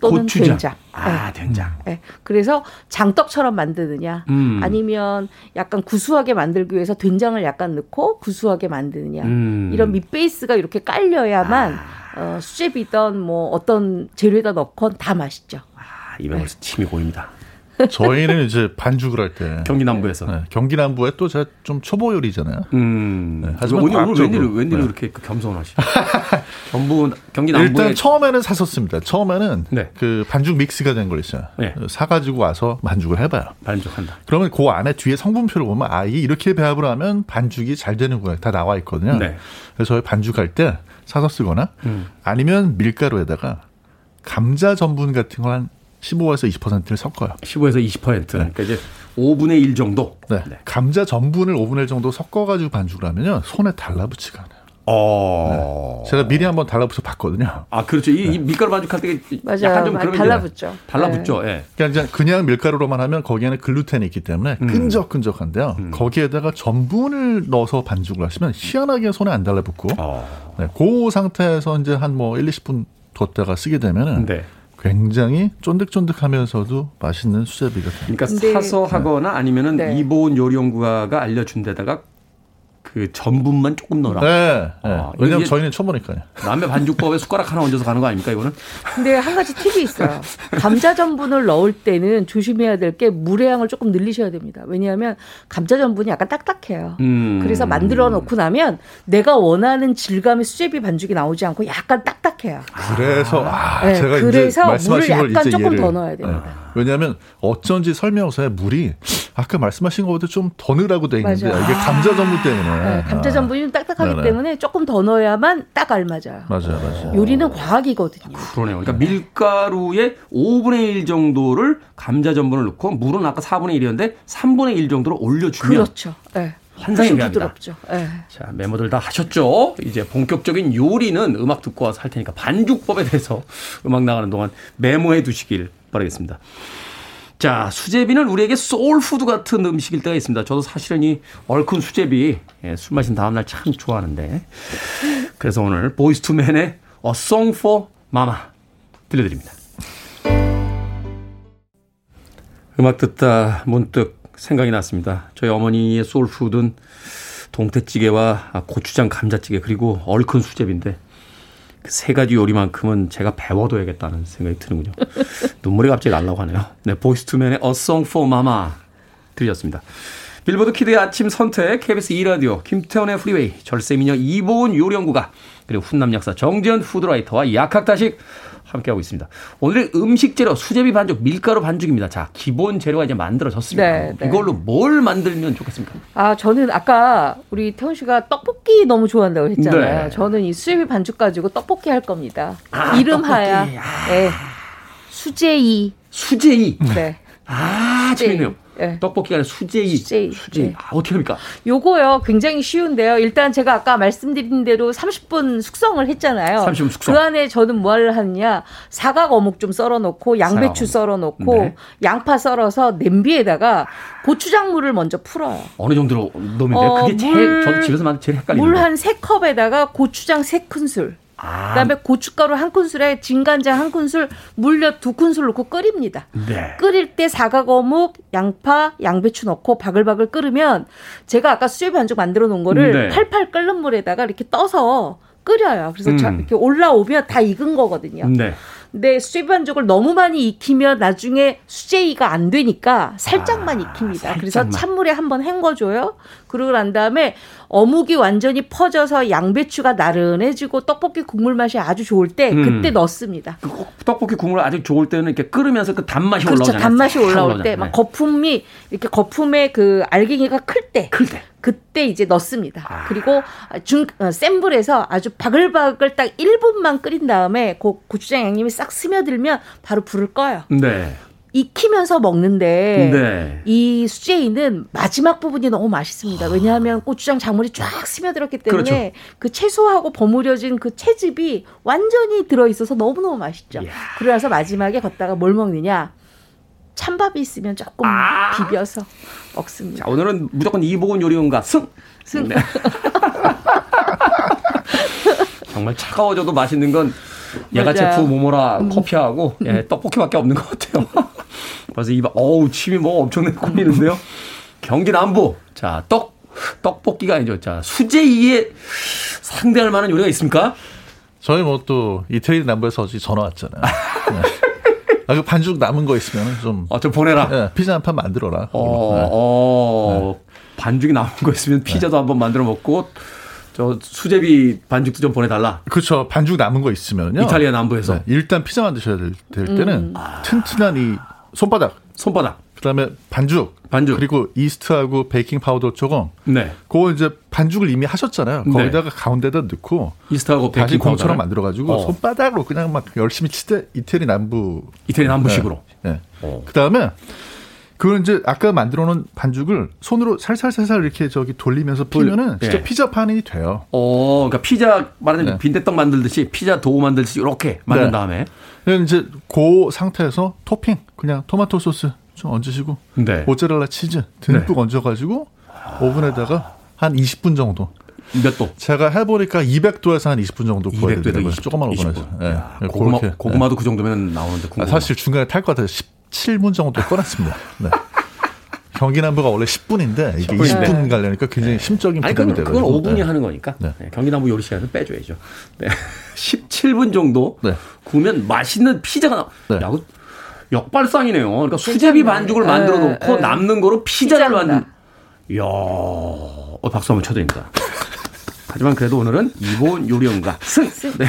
또는 고추장. 된장. 아, 된장. 네. 그래서 장떡처럼 만드느냐, 음. 아니면 약간 구수하게 만들기 위해서 된장을 약간 넣고 구수하게 만드느냐, 음. 이런 밑베이스가 이렇게 깔려야만 어, 수제비든 뭐 어떤 재료에다 넣건 다 맛있죠. 아, 입에 벌써 침이 고입니다. 저희는 이제 반죽을 할 때 경기 남부에서. 네, 경기 남부에 또 제가 좀 초보 요리잖아요. 음. 네, 하지만 오늘, 오늘 과학적으로. 웬일로 웬일로 네. 이렇게 그 겸손하시? 전부 경기 남부에 일단 처음에는 샀었습니다. 처음에는 네. 그 반죽 믹스가 된 걸 있어요. 네. 사가지고 와서 반죽을 해봐요. 반죽한다. 그러면 그 안에 뒤에 성분표를 보면 아 이렇게 배합을 하면 반죽이 잘 되는구나 다 나와 있거든요. 네. 그래서 저희 반죽할 때 사서 쓰거나 음. 아니면 밀가루에다가 감자 전분 같은 걸한 15에서 20%를 섞어요. 15에서 20%. 그러니까 이제 5분의 1 정도. 네. 네. 감자 전분을 5분의 1 정도 섞어가지고 반죽을 하면요 손에 달라붙지가 않아요. 어. 제가 미리 한번 달라붙여 봤거든요. 아, 그렇죠. 이, 이 밀가루 반죽할 때 맞아요. 약간 좀 그런 게 달라붙죠. 달라붙죠. 예. 그냥, 그냥 그냥 밀가루로만 하면 거기에는 글루텐이 있기 때문에 음. 끈적끈적한데요. 거기에다가 전분을 넣어서 반죽을 하시면 희한하게 손에 안 달라붙고 어. 네, 그 상태에서 이제 한 뭐 1, 20분 뒀다가 쓰게 되면은 네. 굉장히 쫀득쫀득하면서도 맛있는 수제비가 됩니다. 그러니까 사서 하거나 아니면은 네. 이보은 요리연구가가 알려준 데다가 그 전분만 조금 넣어라. 네, 네. 아, 왜냐면 저희는 초보니까요. 남의 반죽법에 숟가락 하나 얹어서 가는 거 아닙니까 이거는? 근데 한 가지 팁이 있어요. 감자 전분을 넣을 때는 조심해야 될 게 물의 양을 조금 늘리셔야 됩니다. 왜냐하면 감자 전분이 약간 딱딱해요. 음. 그래서 만들어 놓고 나면 내가 원하는 질감의 수제비 반죽이 나오지 않고 약간 딱딱해요. 그래서 아, 네, 제가 그래서 이제 말씀하신 물을 걸 약간 이제 조금 더 넣어야 됩니다. 왜냐하면 어쩐지 설명서에 물이 아까 말씀하신 것보다 좀 더 넣으라고 돼 있는데 맞아요. 이게 감자 전분 때문에. 네, 감자 아, 전분이 좀 딱딱하기 네네. 때문에 조금 더 넣어야만 딱 알맞아요. 맞아요, 맞아요. 요리는 과학이거든요. 그러네요. 그러니까 밀가루의 5분의 1 정도를 감자 전분을 넣고 물은 아까 4분의 1이었는데 3분의 1 정도로 올려주면 그렇죠. 네. 환상이. 부드럽죠. 네. 자, 메모들 다 하셨죠? 이제 본격적인 요리는 음악 듣고 와서 할 테니까 반죽법에 대해서 음악 나가는 동안 메모해 두시길 바라겠습니다. 자, 수제비는 우리에게 소울푸드 같은 음식일 때가 있습니다. 저도 사실은 이 얼큰 수제비 예, 술 마신 다음날 참 좋아하는데. 그래서 오늘 Boyz II Men의 A Song for Mama 들려드립니다. 음악 듣다 문득 생각이 났습니다. 저희 어머니의 소울푸드는 동태찌개와 고추장 감자찌개 그리고 얼큰 수제비인데 그 세 가지 요리만큼은 제가 배워둬야겠다는 생각이 드는군요. 눈물이 갑자기 날라고 하네요. 네, Boyz II Men의 A Song for Mama 들으셨습니다. 빌보드 키드의 아침 선택 KBS 2라디오 김태훈의 Freeway 절세미녀 이보은 요리연구가 그리고 훈남 약사 정지현 food writer와 약학다식 함께하고 있습니다. 오늘의 음식 재료 수제비 반죽 밀가루 반죽입니다. 자 기본 재료가 이제 만들어졌습니다. 네, 네. 이걸로 뭘 만들면 좋겠습니까? 아, 저는 아까 우리 태훈 씨가 떡볶이 너무 좋아한다고 했잖아요. 네. 저는 이 수제비 반죽 가지고 떡볶이 할 겁니다. 아, 이름하야. 아. 네. 수제이. 수제이. 네. 아 재밌네요. 네. 떡볶이가 아니라 수제이. 수제이. 네. 아, 어떻게 합니까? 요거요 굉장히 쉬운데요. 일단 제가 아까 말씀드린 대로 30분 숙성을 했잖아요. 30분 숙성. 그 안에 저는 뭐를 하느냐 사각 어묵 좀 썰어 놓고 양배추 썰어 놓고 네. 양파 썰어서 냄비에다가 고추장물을 먼저 풀어요. 어느 정도로 넣으면 돼요? 어, 그게 제일 물- 저도 집에서 만들 제일 헷갈리는 물 거. 한세 컵에다가 고추장 세 큰술. 아, 그다음에 고춧가루 한 큰술에 진간장 한 큰술, 물엿 두 큰술 넣고 끓입니다. 네. 끓일 때 사각 어묵, 양파, 양배추 넣고 바글바글 끓으면 제가 아까 수제비 반죽 만들어 놓은 거를 네. 팔팔 끓는 물에다가 이렇게 떠서 끓여요. 그래서 자- 음. 이렇게 올라오면 다 익은 거거든요. 네. 근데 수제비 반죽을 너무 많이 익히면 나중에 수제이가 안 되니까 살짝만 아, 익힙니다. 그래서 살짝만. 찬물에 한번 헹궈줘요. 그러고 난 다음에 어묵이 완전히 퍼져서 양배추가 나른해지고 떡볶이 국물 맛이 아주 좋을 때 음. 그때 넣습니다. 그 떡볶이 국물 아직 좋을 때는 이렇게 끓으면서 그 단맛이 그렇죠. 올라오잖아요. 단맛이 싹 올라올 올라오잖아요. 때, 막 네. 거품이, 이렇게 거품의 그 알갱이가 클 때. 클 때. 그때 이제 넣습니다. 아. 그리고 중, 어, 센 불에서 아주 바글바글 딱 1분만 끓인 다음에 그 고추장 양념이 싹 스며들면 바로 불을 꺼요. 네. 익히면서 먹는데 네. 이 수제이는 마지막 부분이 너무 맛있습니다. 왜냐하면 고추장 작물이 쫙 스며들었기 때문에 그렇죠. 그 채소하고 버무려진 그 채즙이 완전히 들어있어서 너무너무 맛있죠. 이야. 그래서 마지막에 걷다가 뭘 먹느냐. 찬밥이 있으면 조금 아. 비벼서 먹습니다. 자, 오늘은 무조건 이보은 요리연가 승. 승. 네. 정말 차가워져도 맛있는 건 맞아요. 음. 모모라 커피하고 예, 떡볶이밖에 없는 것 같아요. 벌써 입 어우 침이 뭐 엄청나게 꼴리는데요. 경기 남부 자 떡 떡볶이가 아니죠. 자 수제이에 상대할 만한 요리가 있습니까? 저희 뭐 또 이태리 남부에서 어제 전화 왔잖아요. 네. 아, 그 반죽 남은 거 있으면 좀 어, 좀 보내라. 예, 피자 한 판 만들어라. 어, 네. 어, 반죽이 남은 거 있으면 피자도 한번 만들어 먹고 저 수제비 반죽도 좀 보내달라. 그렇죠. 반죽 남은 거 있으면요. 이탈리아 남부에서 네, 일단 피자 만드셔야 될, 될 음. 때는 튼튼한 이 손바닥, 손바닥 그다음에 반죽, 반죽. 그리고 이스트하고 베이킹 파우더 조금. 네 그거 이제 반죽을 이미 하셨잖아요. 네. 거기다가 가운데다 넣고 이스트하고 다시 베이킹 공처럼? 만들어 가지고 어. 손바닥으로 그냥 막 열심히 치되 이태리 남부 이태리 남부식으로. 네. 어. 그다음에 그걸 이제 아까 만들어 놓은 반죽을 손으로 살살살살 이렇게 저기 돌리면서 피면은 진짜 예. 피자 판이 돼요. 어, 그러니까 피자 말하자면 네. 빈대떡 만들듯이 피자 도우 만들듯이 이렇게 만든 네. 다음에 그래서 이제 그 상태에서 토핑 그냥 토마토 소스 좀 얹으시고 네. 모짜렐라 치즈 듬뿍 얹어가지고 오븐에다가 한 20분 정도. 몇 도? 제가 해보니까 200도에서 한 20분 정도 구워야 200도에서 되더라고요. 20 조그만 20 오븐에서. 분. 예. 야, 예, 고구마, 그렇게. 고구마도 그 정도면 나오는데 아, 궁금해. 사실 중간에 탈 것 같아서 17분 정도 꺼놨습니다. 네. 경기 남부가 원래 10분인데 이게 10분 인데. 20분 가려니까 굉장히 심적인 아니 부담이 되거든요. 그건 5분이 네. 하는 거니까 네. 네, 경기 남부 요리 시간을 빼줘야죠. 네. 17분 정도 네. 구우면 맛있는 피자가 나. 네. 야, 그 역발상이네요. 그러니까 수제비 반죽을 만들어 네, 놓고 네. 남는 거로 피자를. 만든. 이야, 어, 박수 한번 쳐드립니다. 하지만 그래도 오늘은 이보은 요리연가 승. 네.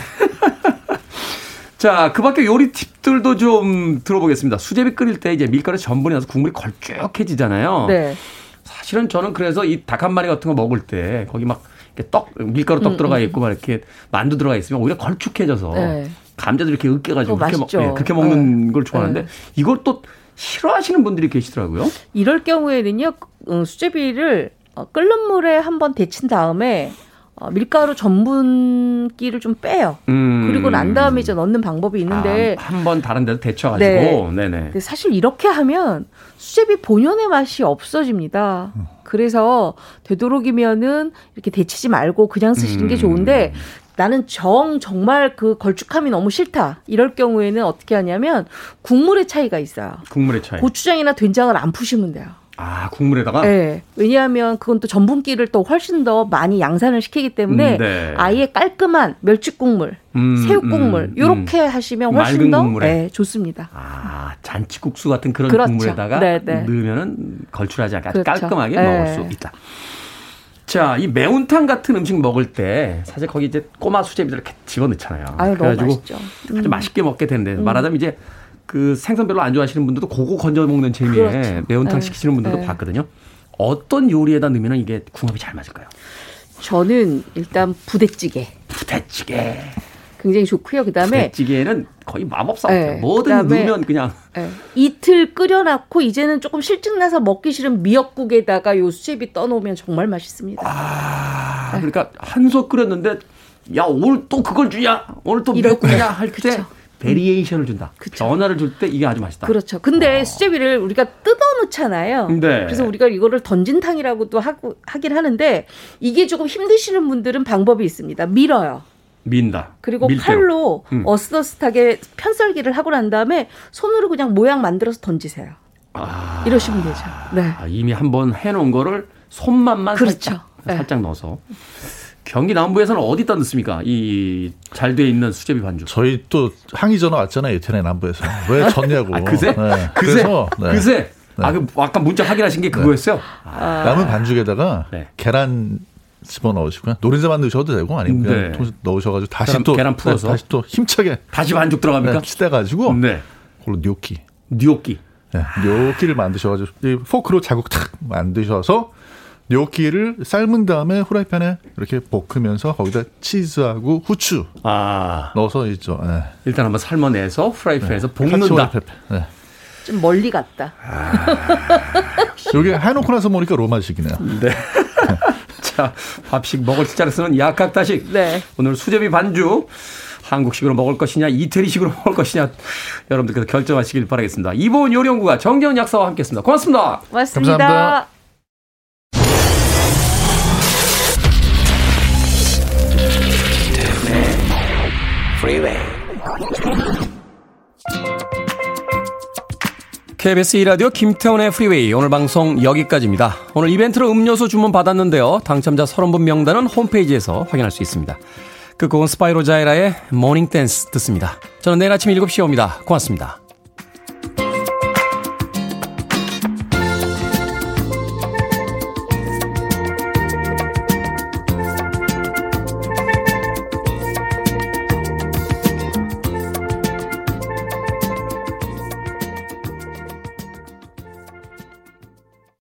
자, 그 밖에 요리 팁들도 좀 들어보겠습니다. 수제비 끓일 때 이제 밀가루 전분이 나서 국물이 걸쭉해지잖아요. 네. 사실은 저는 그래서 이 닭 한 마리 같은 거 먹을 때 거기 막 이렇게 떡, 밀가루 음, 떡 들어가 있고 막 이렇게 만두 들어가 있으면 오히려 걸쭉해져서 네. 감자도 이렇게 으깨가지고 그렇게, 먹. 예, 그렇게 먹는 네. 걸 좋아하는데 네. 이걸 또 싫어하시는 분들이 계시더라고요. 이럴 경우에는요, 어, 수제비를 어, 끓는 물에 한번 데친 다음에 어, 밀가루 전분기를 좀 빼요. 음. 그리고 난 다음에 이제 넣는 방법이 있는데 아, 한번 다른 데로 데쳐가지고 네. 근데 사실 이렇게 하면 수제비 본연의 맛이 없어집니다. 그래서 되도록이면은 이렇게 데치지 말고 그냥 쓰시는 게 음. 좋은데 나는 정 정말 그 걸쭉함이 너무 싫다. 이럴 경우에는 어떻게 하냐면 국물의 차이가 있어요. 국물의 차이. 고추장이나 된장을 안 푸시면 돼요. 아 국물에다가 네. 왜냐하면 그건 또 전분기를 또 훨씬 더 많이 양산을 시키기 때문에 음, 네. 아예 깔끔한 멸치 국물, 음, 새우 국물 음, 요렇게 음. 하시면 훨씬 더. 네, 좋습니다. 아 잔치국수 같은 그런 그렇죠. 국물에다가 네, 네. 넣으면은 걸출하지 않게 그렇죠. 깔끔하게 네. 먹을 수 있다. 자, 이 매운탕 같은 음식 먹을 때 사실 거기 이제 꼬마 수제비들 이렇게 집어넣잖아요. 아유 그래가지고 맛있죠. 아주 음. 맛있게 먹게 되는데 말하자면 이제 그 생선 별로 안 좋아하시는 분들도 고거 건져 먹는 재미에 그렇죠. 매운탕 네. 시키시는 분들도 네. 봤거든요. 어떤 요리에다 넣으면 이게 궁합이 잘 맞을까요? 저는 일단 부대찌개 부대찌개. 굉장히 좋고요. 그다음에 부대찌개는 거의 마법사 네. 뭐든 넣으면 그냥 예, 이틀 끓여놨고 이제는 조금 실증 나서 먹기 싫은 미역국에다가 요 수제비 떠놓으면 정말 맛있습니다. 아, 그러니까 한 솥 끓였는데 야 오늘 또 그걸 주냐 오늘 또 미역국이냐 때. 할때 그쵸. variation을 준다. 그쵸. 변화를 줄 때 이게 아주 맛있다. 그렇죠. 근데 수제비를 우리가 뜯어 놓잖아요. 네. 그래서 우리가 이거를 던진탕이라고도 하고 하긴 하는데 이게 조금 힘드시는 분들은 방법이 있습니다. 밀어요. 민다. 그리고 밀대로. 팔로 음. 어슷어슷하게 편썰기를 하고 난 다음에 손으로 그냥 모양 만들어서 던지세요. 아, 이러시면 되죠. 네. 아, 이미 한번 해놓은 거를 손맛만 그렇죠. 살짝 네. 살짝 넣어서 경기 남부에서는 어디다 넣습니까? 이 잘 돼 있는 수제비 반죽. 저희 또 항의 전화 왔잖아요. 예태네 남부에서. 왜 졌냐고. 아, 그새? 네. 그새? 그래서 네. 그새? 아, 그 아까 문자 확인하신 게 그거였어요? 아, 남은 반죽에다가 네. 계란 집어 넣으시고요. 노른자만 넣으셔도 되고 아니면 그냥 네. 통- 넣으셔가지고 다시 계란- 또 계란 풀어서? 네, 다시 또 힘차게 다시 반죽 들어갑니까? 네, 치대가지고 네. 그걸로 뇨끼. 뉘오끼. 네, 뇨끼를 만드셔가지고 이 포크로 자국 탁 만드셔서 뇨끼를 삶은 다음에 후라이팬에 이렇게 볶으면서 거기다 치즈하고 후추 아, 넣어서 있죠. 네. 일단 한번 삶아내서 프라이팬에서 볶는다. 카츠오레페페. 네. 좀 멀리 갔다. 여기 해놓고 나서 보니까 로마식이네요. 네. 자, 밥식 먹을 숫자를 쓰는 약학다식. 네. 오늘 수제비 반죽. 한국식으로 먹을 것이냐, 이태리식으로 먹을 것이냐, 여러분들께서 결정하시길 바라겠습니다. 이보은 요리연구가 정재훈 약사와 함께 했습니다. 고맙습니다. 고맙습니다. 감사합니다. KBS 2라디오 김태훈의 프리웨이 오늘 방송 여기까지입니다. 오늘 이벤트로 음료수 주문 받았는데요. 당첨자 30분 명단은 홈페이지에서 확인할 수 있습니다. 끝곡은 스파이로 자이라의 모닝 댄스 듣습니다. 저는 내일 아침 7시에 옵니다. 고맙습니다.